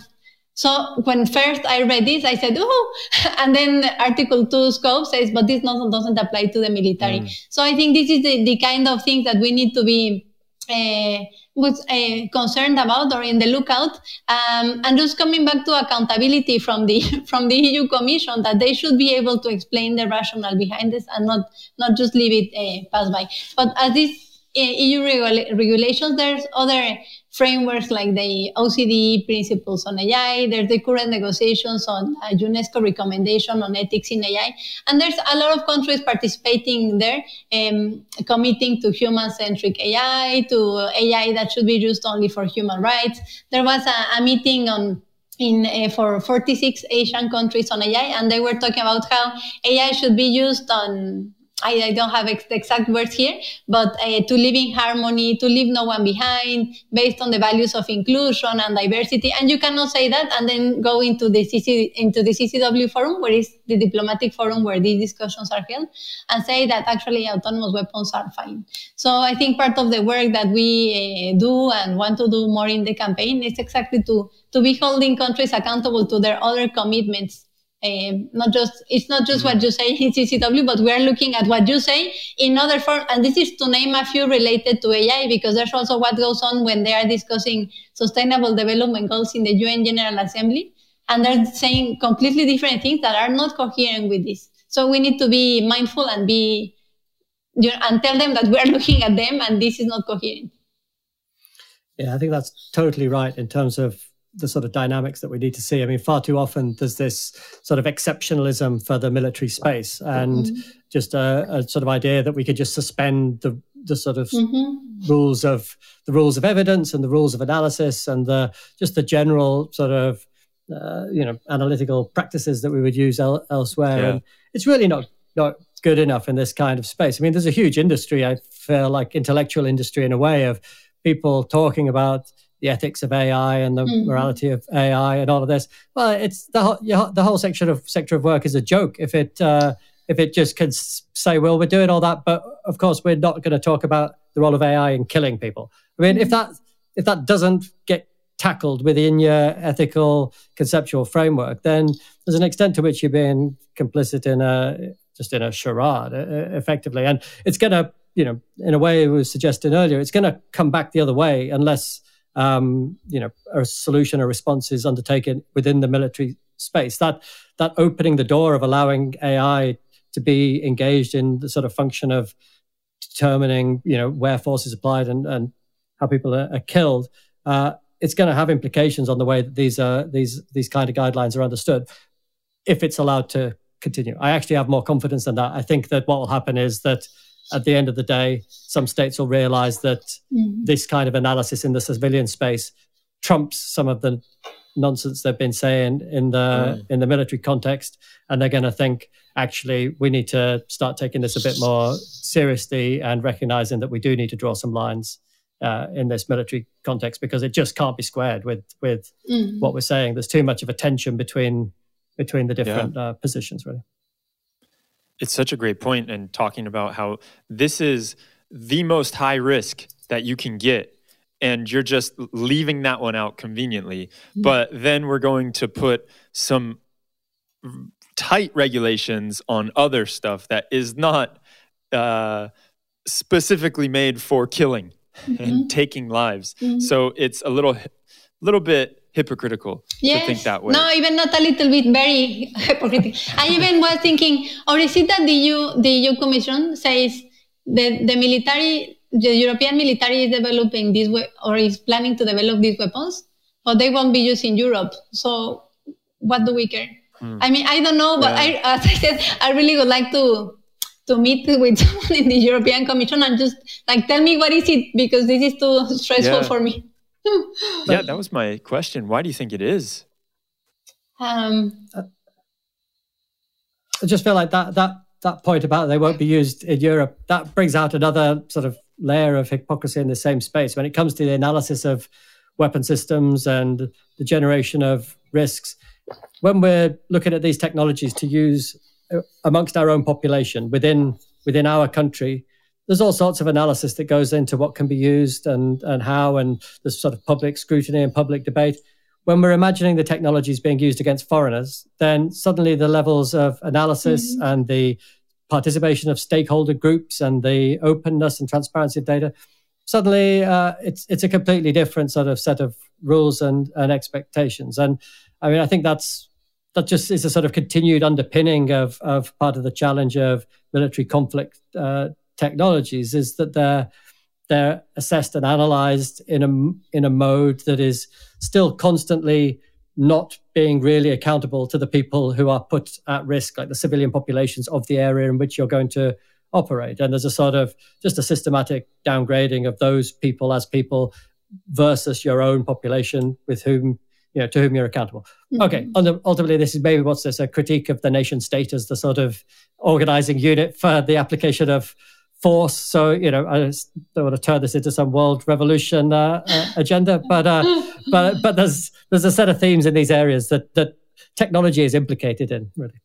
B: So when first I read this, I said, oh, and then Article 2 scope says, but this doesn't, doesn't apply to the military. Mm. So I think this is the, the kind of things that we need to be uh, was uh, concerned about or in the lookout. Um, and just coming back to accountability from the from the EU Commission, that they should be able to explain the rationale behind this and not not just leave it uh, pass by. But as this uh, EU regula- regulations, there's other frameworks like the OCDE principles on AI. There's the current negotiations on a UNESCO recommendation on ethics in AI. And there's a lot of countries participating there, um, committing to human-centric AI, to AI that should be used only for human rights. There was a, a meeting on in uh, for 46 Asian countries on AI, and they were talking about how AI should be used on I, I, don't have ex- exact words here, but uh, to live in harmony, to leave no one behind, based on the values of inclusion and diversity. And you cannot say that and then go into the CC, into the CCW forum, where is the diplomatic forum where these discussions are held, and say that actually autonomous weapons are fine. So I think part of the work that we uh, do and want to do more in the campaign is exactly to to be holding countries accountable to their other commitments um, not just it's not just what you say in CCW, but we are looking at what you say in other form. And this is to name a few related to AI, because there's also what goes on when they are discussing sustainable development goals in the UN General Assembly, and they're saying completely different things that are not coherent with this. So we need to be mindful and be you know, and tell them that we are looking at them, and this is not coherent.
C: Yeah, I think that's totally right in terms of the sort of dynamics that we need to see. I mean, far too often there's this sort of exceptionalism for the military space and mm-hmm. just a, a, sort of idea that we could just suspend the the sort of mm-hmm. rules of the rules of evidence and the rules of analysis and the just the general sort of uh, you know analytical practices that we would use el- elsewhere. Yeah. And it's really not not good enough in this kind of space. I mean, there's a huge industry. I feel like intellectual industry in a way of people talking about the ethics of AI and the mm-hmm. morality of AI and all of this. Well, it's the whole the whole section of sector of work is a joke if it uh, if it just can say, well, we're doing all that, but of course we're not going to talk about the role of AI in killing people. I mean, mm-hmm. if that if that doesn't get tackled within your ethical conceptual framework, then there's an extent to which you're being complicit in a just in a charade, effectively, and it's going to, you know, in a way it was suggested earlier, it's going to come back the other way unless um, you know a solution or response is undertaken within the military space. That that opening the door of allowing AI to be engaged in the sort of function of determining, you know, where force is applied and, and how people are, are killed, uh, it's going to have implications on the way that these uh, these these kind of guidelines are understood if it's allowed to continue. I actually have more confidence than that. I think that what will happen is that at the end of the day, some states will realize that mm-hmm. this kind of analysis in the civilian space trumps some of the nonsense they've been saying in the mm. in the military context, and they're going to think actually we need to start taking this a bit more seriously and recognizing that we do need to draw some lines uh, in this military context because it just can't be squared with with mm. what we're saying. There's too much of a tension between between the different yeah. uh, positions, really.
A: It's such a great point, and talking about how this is the most high risk that you can get and you're just leaving that one out conveniently. Mm-hmm. But then we're going to put some tight regulations on other stuff that is not uh, specifically made for killing mm-hmm. and taking lives. Mm-hmm. So it's a little, little bit hypocritical yes. to think that way.
B: No, even not a little bit, very hypocritical. I even was thinking, or is it that the EU, the EU Commission says that the military the European military is developing this we- or is planning to develop these weapons, but they won't be used in Europe. So what do we care? Mm. I mean, I don't know, but yeah. I, as I said, I really would like to to meet with someone in the European Commission and just like tell me what is it because this is too stressful yeah. for me.
A: Yeah, that was my question. Why do you think it is? Um,
C: I just feel like that that that point about they won't be used in Europe that brings out another sort of layer of hypocrisy in the same space when it comes to the analysis of weapon systems and the generation of risks. When we're looking at these technologies to use uh, amongst our own population within within our country, there's all sorts of analysis that goes into what can be used and and how, and there's sort of public scrutiny and public debate. When we're imagining the technologies being used against foreigners, then suddenly the levels of analysis mm-hmm. and the participation of stakeholder groups and the openness and transparency of data, suddenly uh, it's it's a completely different sort of set of rules and, and expectations. And I mean, I think that's that just is a sort of continued underpinning of of part of the challenge of military conflict uh, technologies is that they're they're assessed and analyzed in a in a mode that is still constantly not being really accountable to the people who are put at risk, like the civilian populations of the area in which you're going to operate. And there's a sort of just a systematic downgrading of those people as people versus your own population with whom you know to whom you're accountable. Mm-hmm. Okay, ultimately, this is maybe what's this a critique of the nation state as the sort of organizing unit for the application of force. So you know, I don't want to turn this into some world revolution uh, uh, agenda, but uh, but but there's there's a set of themes in these areas that that technology is implicated in really.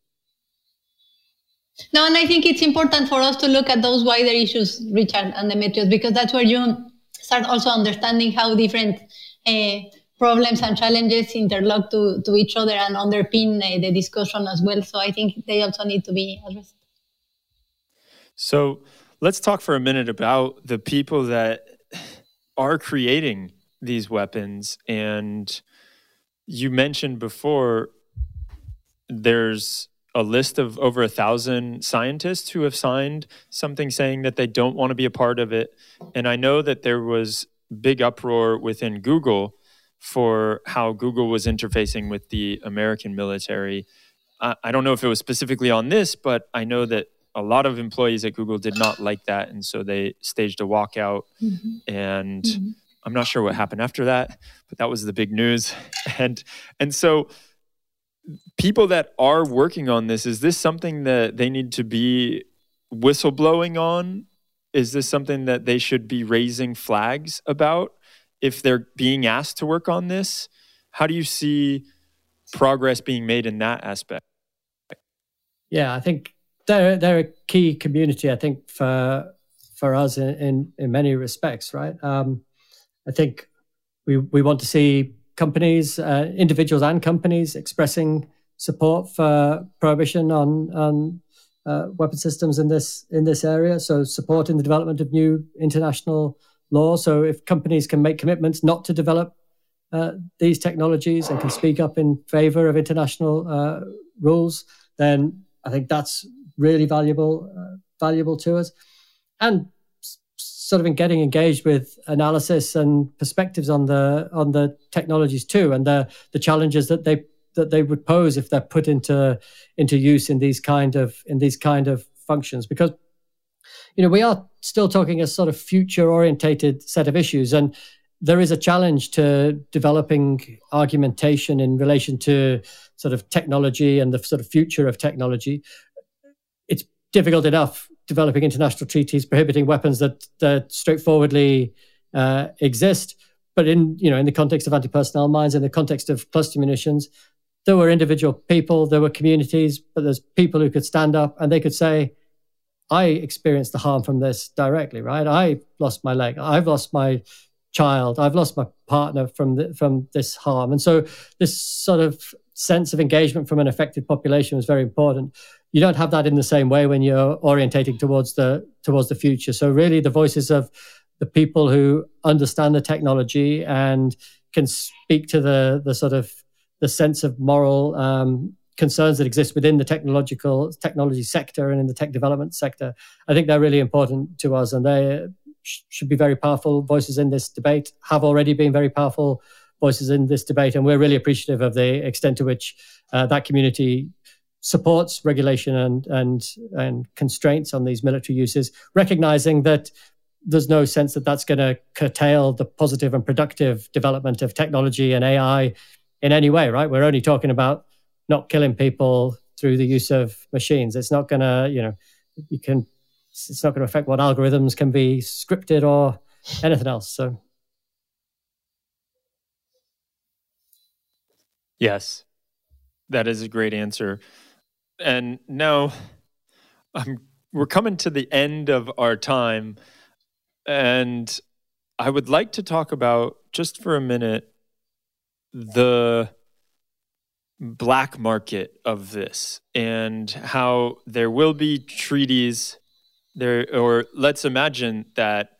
B: No, and I think it's important for us to look at those wider issues, Richard and Demetrios, because that's where you start also understanding how different uh, problems and challenges interlock to, to each other and underpin uh, the discussion as well. So I think they also need to be addressed.
A: So let's talk for a minute about the people that are creating these weapons. And you mentioned before there's a list of over a thousand scientists who have signed something saying that they don't want to be a part of it. And I know that there was big uproar within Google for how Google was interfacing with the American military. I, I don't know if it was specifically on this, but I know that a lot of employees at Google did not like that, and so they staged a walkout. Mm-hmm. And mm-hmm. I'm not sure what happened after that, but that was the big news. And and so people that are working on this, is this something that they need to be whistleblowing on? Is this something that they should be raising flags about if they're being asked to work on this? How do you see progress being made in that aspect?
C: Yeah, I think they're they're a key community, I think, for for us in in, in many respects, right? Um, I think we we want to see companies, uh, individuals and companies expressing support for prohibition on, on uh, weapon systems in this in this area. So supporting the development of new international law. So if companies can make commitments not to develop uh, these technologies and can speak up in favor of international uh, rules, then I think that's really valuable uh, valuable to us. And sort of in getting engaged with analysis and perspectives on the on the technologies too, and the the challenges that they that they would pose if they're put into into use in these kind of in these kind of functions because you know we are still talking a sort of future orientated set of issues and there is a challenge to developing argumentation in relation to sort of technology and the sort of future of technology difficult enough developing international treaties prohibiting weapons that that straightforwardly uh, exist but in you know in the context of anti-personnel mines in the context of cluster munitions there were individual people, there were communities, but there's people who could stand up and they could say, I experienced the harm from this directly, right? I lost my leg. I've lost my child. I've lost my partner from the, from this harm. And so this sort of sense of engagement from an affected population was very important. You don't have that in the same way when you're orientating towards the towards the future. So really the voices of the people who understand the technology and can speak to the the sort of the sense of moral um, concerns that exist within the technological technology sector and in the tech development sector. I think they're really important to us, and they should be very powerful voices in this debate. Have already been very powerful voices in this debate, and we're really appreciative of the extent to which uh, that community supports regulation and and and constraints on these military uses, recognizing that there's no sense that that's going to curtail the positive and productive development of technology and AI in any way, right? We're only talking about not killing people through the use of machines. It's not going to, you know, you can, it's not going to affect what algorithms can be scripted or anything else. So,
A: yes, that is a great answer. And now I'm, we're coming to the end of our time. And I would like to talk about just for a minute the black market of this and how there will be treaties there or let's imagine that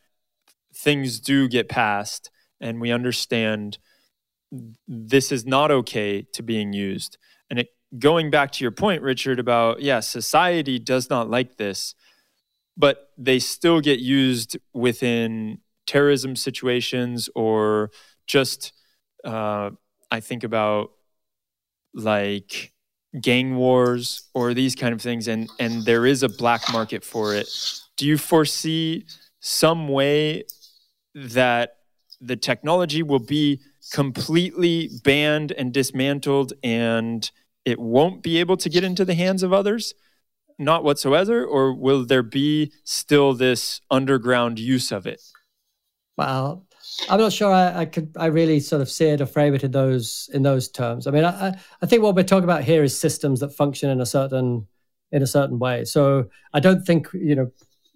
A: things do get passed and we understand this is not okay to being used and it going back to your point richard about yeah society does not like this but they still get used within terrorism situations or just uh, I think about like gang wars or these kind of things and and there is a black market for it. Do you foresee some way that the technology will be completely banned and dismantled and it won't be able to get into the hands of others not whatsoever or will there be still this underground use of it
C: well I'm not sure I, I, could I really sort of see it or frame it in those in those terms. I mean, I, I think what we're talking about here is systems that function in a certain in a certain way. So I don't think you know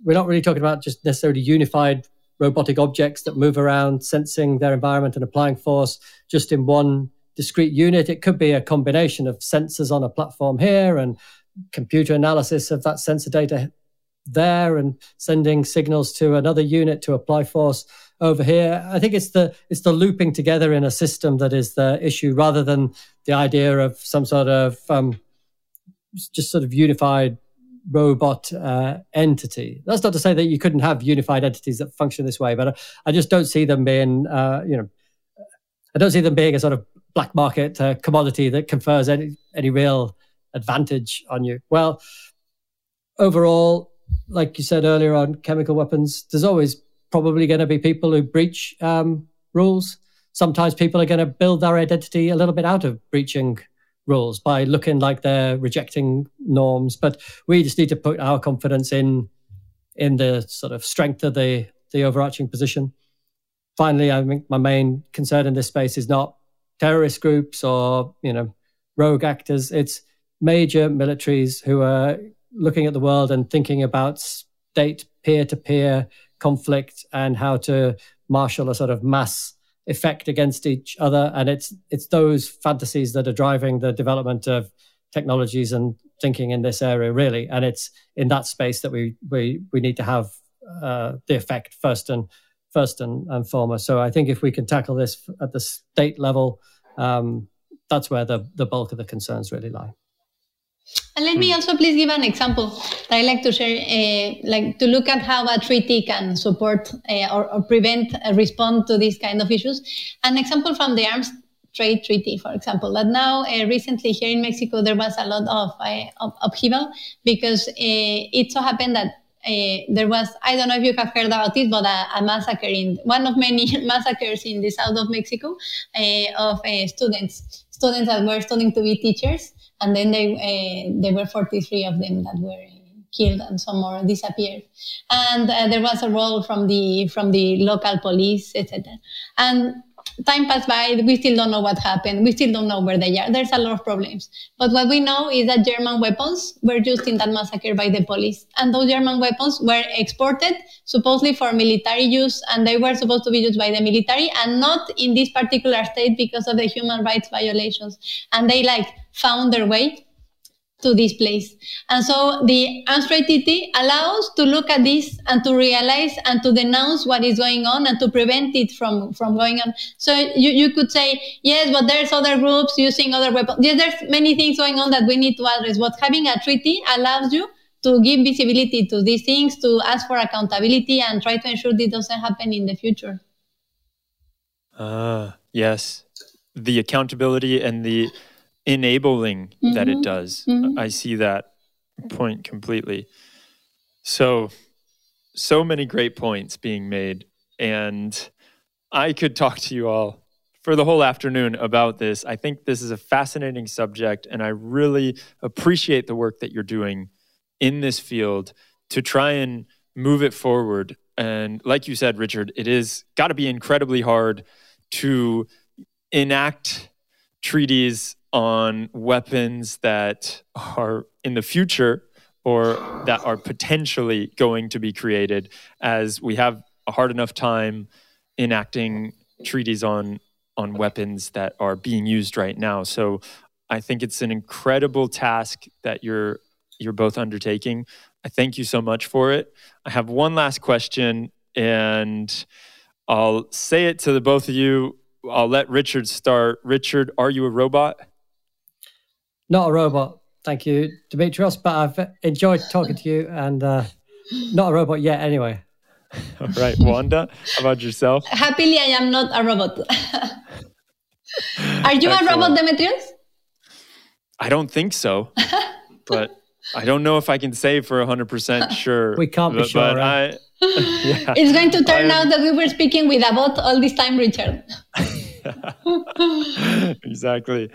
C: we're not really talking about just necessarily unified robotic objects that move around, sensing their environment and applying force just in one discrete unit. It could be a combination of sensors on a platform here and computer analysis of that sensor data there and sending signals to another unit to apply force over here. I think it's the it's the looping together in a system that is the issue, rather than the idea of some sort of um, just sort of unified robot uh, entity. That's not to say that you couldn't have unified entities that function this way, but I, I just don't see them being, uh, you know, I don't see them being a sort of black market uh, commodity that confers any any real advantage on you. Well, overall, like you said earlier on chemical weapons, there's always probably going to be people who breach um, rules. Sometimes people are going to build their identity a little bit out of breaching rules by looking like they're rejecting norms. But we just need to put our confidence in in the sort of strength of the the overarching position. Finally, I think my main concern in this space is not terrorist groups or you know rogue actors. It's major militaries who are looking at the world and thinking about state peer to peer conflict and how to marshal a sort of mass effect against each other. And it's it's those fantasies that are driving the development of technologies and thinking in this area, really. And it's in that space that we we we need to have uh, the effect first and first and, and foremost. So I think if we can tackle this at the state level, um, that's where the, the bulk of the concerns really lie.
B: And let me hmm. also please give an example that I like to share, uh, like to look at how a treaty can support uh, or, or, prevent, uh, respond to these kind of issues. An example from the arms trade treaty, for example, that now uh, recently here in Mexico there was a lot of, uh, upheaval because uh, it so happened that there was I don't know if you have heard about it, but a, a massacre in one of many massacres in the south of Mexico of students, students that were studying to be teachers and then they uh, there were 43 of them that were killed and some more disappeared. And uh, there was a role from the from the local police etc and time passed by we still don't know what happened. We still don't know where they are. There's a lot of problems. But what we know is that german weapons were used in that massacre by the police. And those german weapons were exported supposedly for military use and they were supposed to be used by the military and not in this particular state because of the human rights violations. And they like found their way to this place. And so the Treaty allows to look at this and to realize and to denounce what is going on and to prevent it from, from going on. So you, you could say, yes, but there's other groups using other weapons. Yes, there's many things going on that we need to address. But having a treaty allows you to give visibility to these things, to ask for accountability and try to ensure this doesn't happen in the future.
A: Ah, uh, yes. The accountability and the enabling mm-hmm. that it mm-hmm. does. Mm-hmm. I see that point completely. So, so many great points being made. And I could talk to you all for the whole afternoon about this. I think this is a fascinating subject, and I really appreciate the work that you're doing in this field to try and move it forward. And like you said, Richard, it is got to be incredibly hard to enact treaties on weapons that are in the future or that are potentially going to be created as we have a hard enough time enacting treaties on on weapons that are being used right now. So i think it's an incredible task that you're you're both undertaking. I thank you so much for it. I have one last question and i'll say it to the both of you. I'll let richard start. Richard are you a robot
C: not a robot. Thank you, Demetrios. But I've enjoyed talking to you and uh, not a robot yet, anyway.
A: All right, Wanda, how about yourself?
B: Happily, I am not a robot. Are you Excellent. a robot, Demetrios?
A: I don't think so, but I don't know if I can say for 100% sure.
C: we can't be
A: but,
C: sure.
A: But right? I,
B: yeah. It's going to turn out that we were speaking with a bot all this time, Richard.
A: exactly.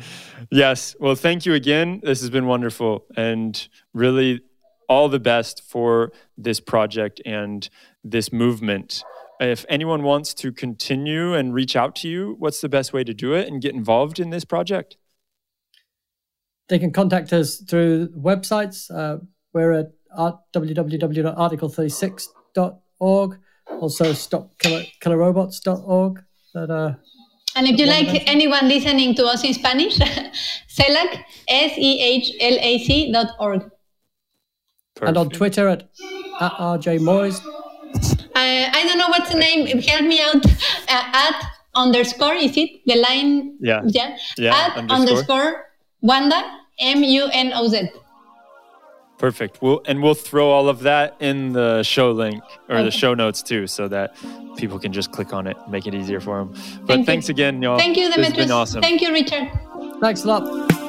A: Yes. Well, thank you again. This has been wonderful and really all the best for this project and this movement. If anyone wants to continue and reach out to you, what's the best way to do it and get involved in this project?
C: They can contact us through websites. Uh, we're at www.article36.org, also stopkillerrobots.org. That uh,
B: and if you like anyone listening to us in Spanish, SEHLAC, S-E-H-L-A-C dot org.
C: And on Twitter at, at RJ Moyes.
B: Uh, I don't know what's the name. Help me out. Uh, at underscore, is it? The line?
A: Yeah.
B: Yeah. yeah at underscore. underscore Wanda, M-U-N-O-Z.
A: Perfect. We'll and we'll throw all of that in the show link or okay. the show notes too, so that people can just click on it, make it easier for them. But Thank thanks you. again, y'all.
B: Thank you, Demetrios.
A: This has been awesome.
B: Thank you, Richard.
C: Thanks a lot.